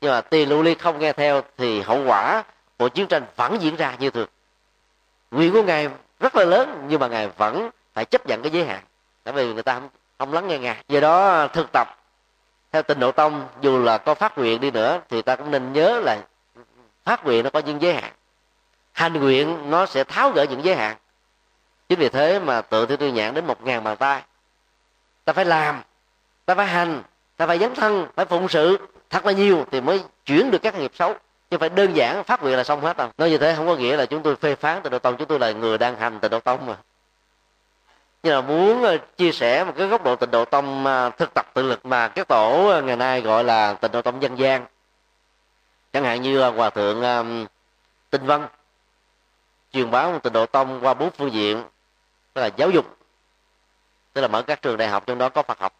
Nhưng mà tỳ lưu ly không nghe theo thì hậu quả cuộc chiến tranh vẫn diễn ra như thường. Nguyện của ngài rất là lớn nhưng mà ngài vẫn phải chấp nhận cái giới hạn. Tại vì người ta không, không lắng nghe ngài. Do đó thực tập theo tình độ tông dù là có phát nguyện đi nữa thì ta cũng nên nhớ là phát nguyện nó có những giới hạn. Hành nguyện nó sẽ tháo gỡ những giới hạn. Chính vì thế mà tự theo tôi nhãn đến một ngàn bàn tay. Ta phải làm ta phải hành ta phải dấn thân phải phụng sự thật là nhiều thì mới chuyển được các nghiệp xấu chứ phải đơn giản, phát nguyện là xong hết đâu nói như thế không có nghĩa là chúng tôi phê phán từ độ tông. Chúng tôi là người đang hành từ độ tông mà. Nhưng là muốn ờ, chia sẻ một cái góc độ tịnh độ tông ờ, thực tập tự lực mà các tổ ờ, ngày nay gọi là tịnh độ tông dân gian. Chẳng hạn như hòa thượng tinh văn, truyền bá tịnh độ tông qua bốn phương diện, tức là giáo dục, tức là mở các trường đại học, trong đó có phật học.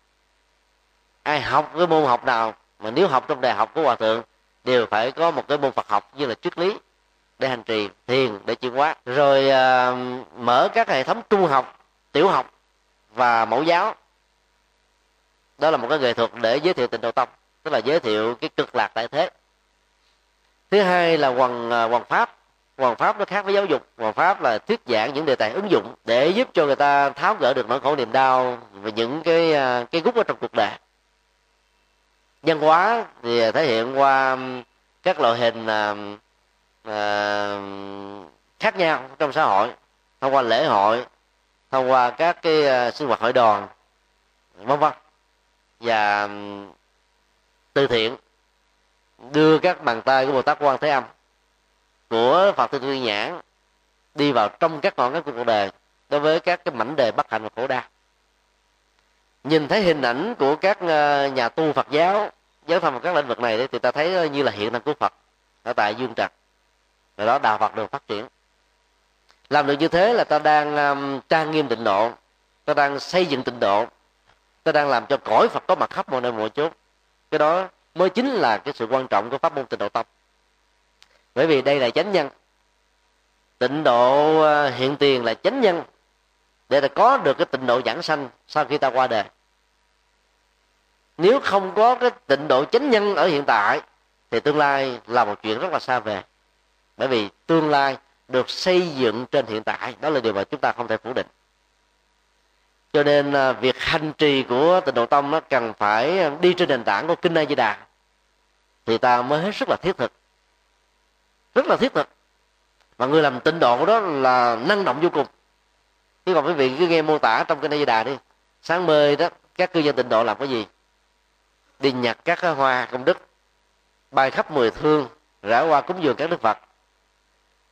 Ai học cái môn học nào mà nếu học trong đại học của hòa thượng đều phải có một cái môn phật học như là triết lý để hành trì thiền để chuyển hóa. Rồi à, mở các hệ thống trung học tiểu học và mẫu giáo. Đó là một cái nghệ thuật để giới thiệu tịnh độ tông tức là giới thiệu cái cực lạc tại thế. Thứ hai là hoàng à, hoàng pháp. Hoàng pháp nó khác với giáo dục. Hoàng pháp là thuyết giảng những đề tài ứng dụng để giúp cho người ta tháo gỡ được nỗi khổ niềm đau và những cái à, cái gút ở trong cuộc đời văn hóa thì thể hiện qua các loại hình à, à, khác nhau trong xã hội thông qua lễ hội thông qua các cái à, sinh hoạt hội đoàn vân vân và từ thiện đưa các bàn tay của bồ tát quan thế âm của phật tư tuyên nhãn đi vào trong các ngọn ngách của cuộc đời đối với các cái mảnh đề bất hạnh và khổ đau nhìn thấy hình ảnh của các ờ, nhà tu phật giáo giáo tham vào các lĩnh vực này thì ta thấy ờ, như là hiện năng của phật ở tại dương trạch. Rồi đó đạo phật được phát triển. Làm được như thế là ta đang um, trang nghiêm tịnh độ ta đang xây dựng tịnh độ ta đang làm cho cõi phật có mặt khắp mọi nơi mọi chốn. cái đó mới chính là cái sự quan trọng của pháp môn tịnh độ tâm. Bởi vì đây là chánh nhân. Tịnh độ ờ, hiện tiền là chánh nhân để ta có được cái tịnh độ giảng sanh sau khi ta qua đời. Nếu không có cái tịnh độ chánh nhân ở hiện tại, thì tương lai là một chuyện rất là xa về bởi vì tương lai được xây dựng trên hiện tại, đó là điều mà chúng ta không thể phủ định. Cho nên à, việc hành trì của tịnh độ tông nó cần phải đi trên nền tảng của kinh a di đà. Thì ta mới hết sức là thiết thực. Rất là thiết thực. Và người làm tịnh độ đó là năng động vô cùng chứ còn quý vị cứ nghe mô tả trong cái Di đà đi. Sáng mơ đó, các cư dân tịnh độ làm cái gì? Đi nhặt các hoa, công đức, bay khắp mười thương, rã hoa cúng dường các đức phật.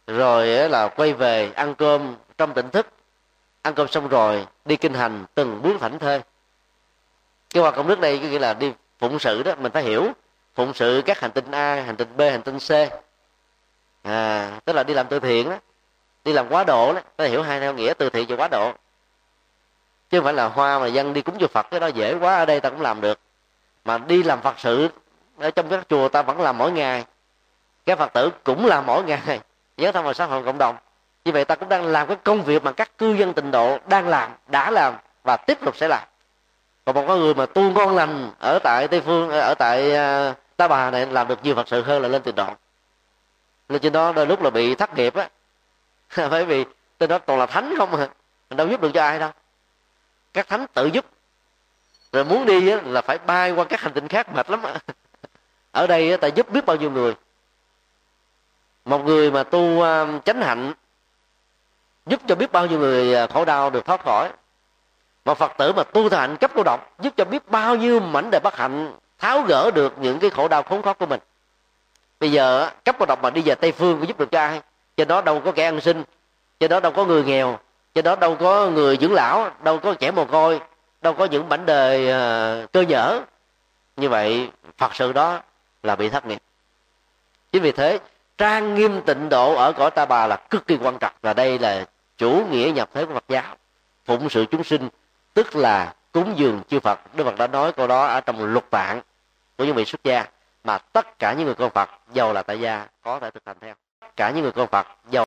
Rồi là quay về ăn cơm trong tỉnh thức. Ăn cơm xong rồi, đi kinh hành từng bước thảnh thơi. Cái hoa công đức này có nghĩa là đi phụng sự đó, mình phải hiểu. Phụng sự các hành tinh a, hành tinh b, hành tinh c. À tức là đi làm từ thiện đó đi làm quá độ đó ta hiểu hai theo nghĩa từ thiện và quá độ. Chứ không phải là hoa mà dân đi cúng cho phật, cái đó dễ quá, ở đây ta cũng làm được. Mà đi làm phật sự, ở trong các chùa ta vẫn làm mỗi ngày. Các phật tử cũng làm mỗi ngày, nhớ thông vào xã hội cộng đồng. Như vậy ta cũng đang làm cái công việc mà các cư dân tịnh độ đang làm, đã làm và tiếp tục sẽ làm. Còn một con người mà tu ngon lành ở tại tây phương ờ, ở tại ờ, ta bà này làm được nhiều phật sự hơn là lên tịnh độ. Nên trên đó đôi lúc là bị thất nghiệp á. bởi vì tên đó toàn là thánh không à. Mình đâu giúp được cho ai đâu. Các thánh tự giúp. Rồi muốn đi á, là phải bay qua các hành tinh khác mệt lắm ở đây á, ta giúp biết bao nhiêu người. Một người mà tu à, chánh hạnh giúp cho biết bao nhiêu người à, khổ đau được thoát khỏi. Một phật tử mà tu thành cấp cô độc giúp cho biết bao nhiêu mảnh đề bất hạnh tháo gỡ được những cái khổ đau khốn khó của mình. Bây giờ cấp cô độc mà đi về tây phương có giúp được cho ai? Trên đó đâu có kẻ ăn sinh trên đó đâu có người nghèo. Trên đó đâu có người dưỡng lão. Đâu có trẻ mồ côi. Đâu có những mảnh đời uh, cơ nhở. Như vậy phật sự đó là bị thất nghiệp. Chính vì thế trang nghiêm tịnh độ ở cõi ta bà là cực kỳ quan trọng. Và đây là chủ nghĩa nhập thế của phật giáo. Phụng sự chúng sinh tức là cúng dường chư phật. Đức phật đã nói câu đó ở trong luật vạn của những vị xuất gia. Mà tất cả những người con phật giàu là tại gia có thể thực hành theo cả những người con phật giàu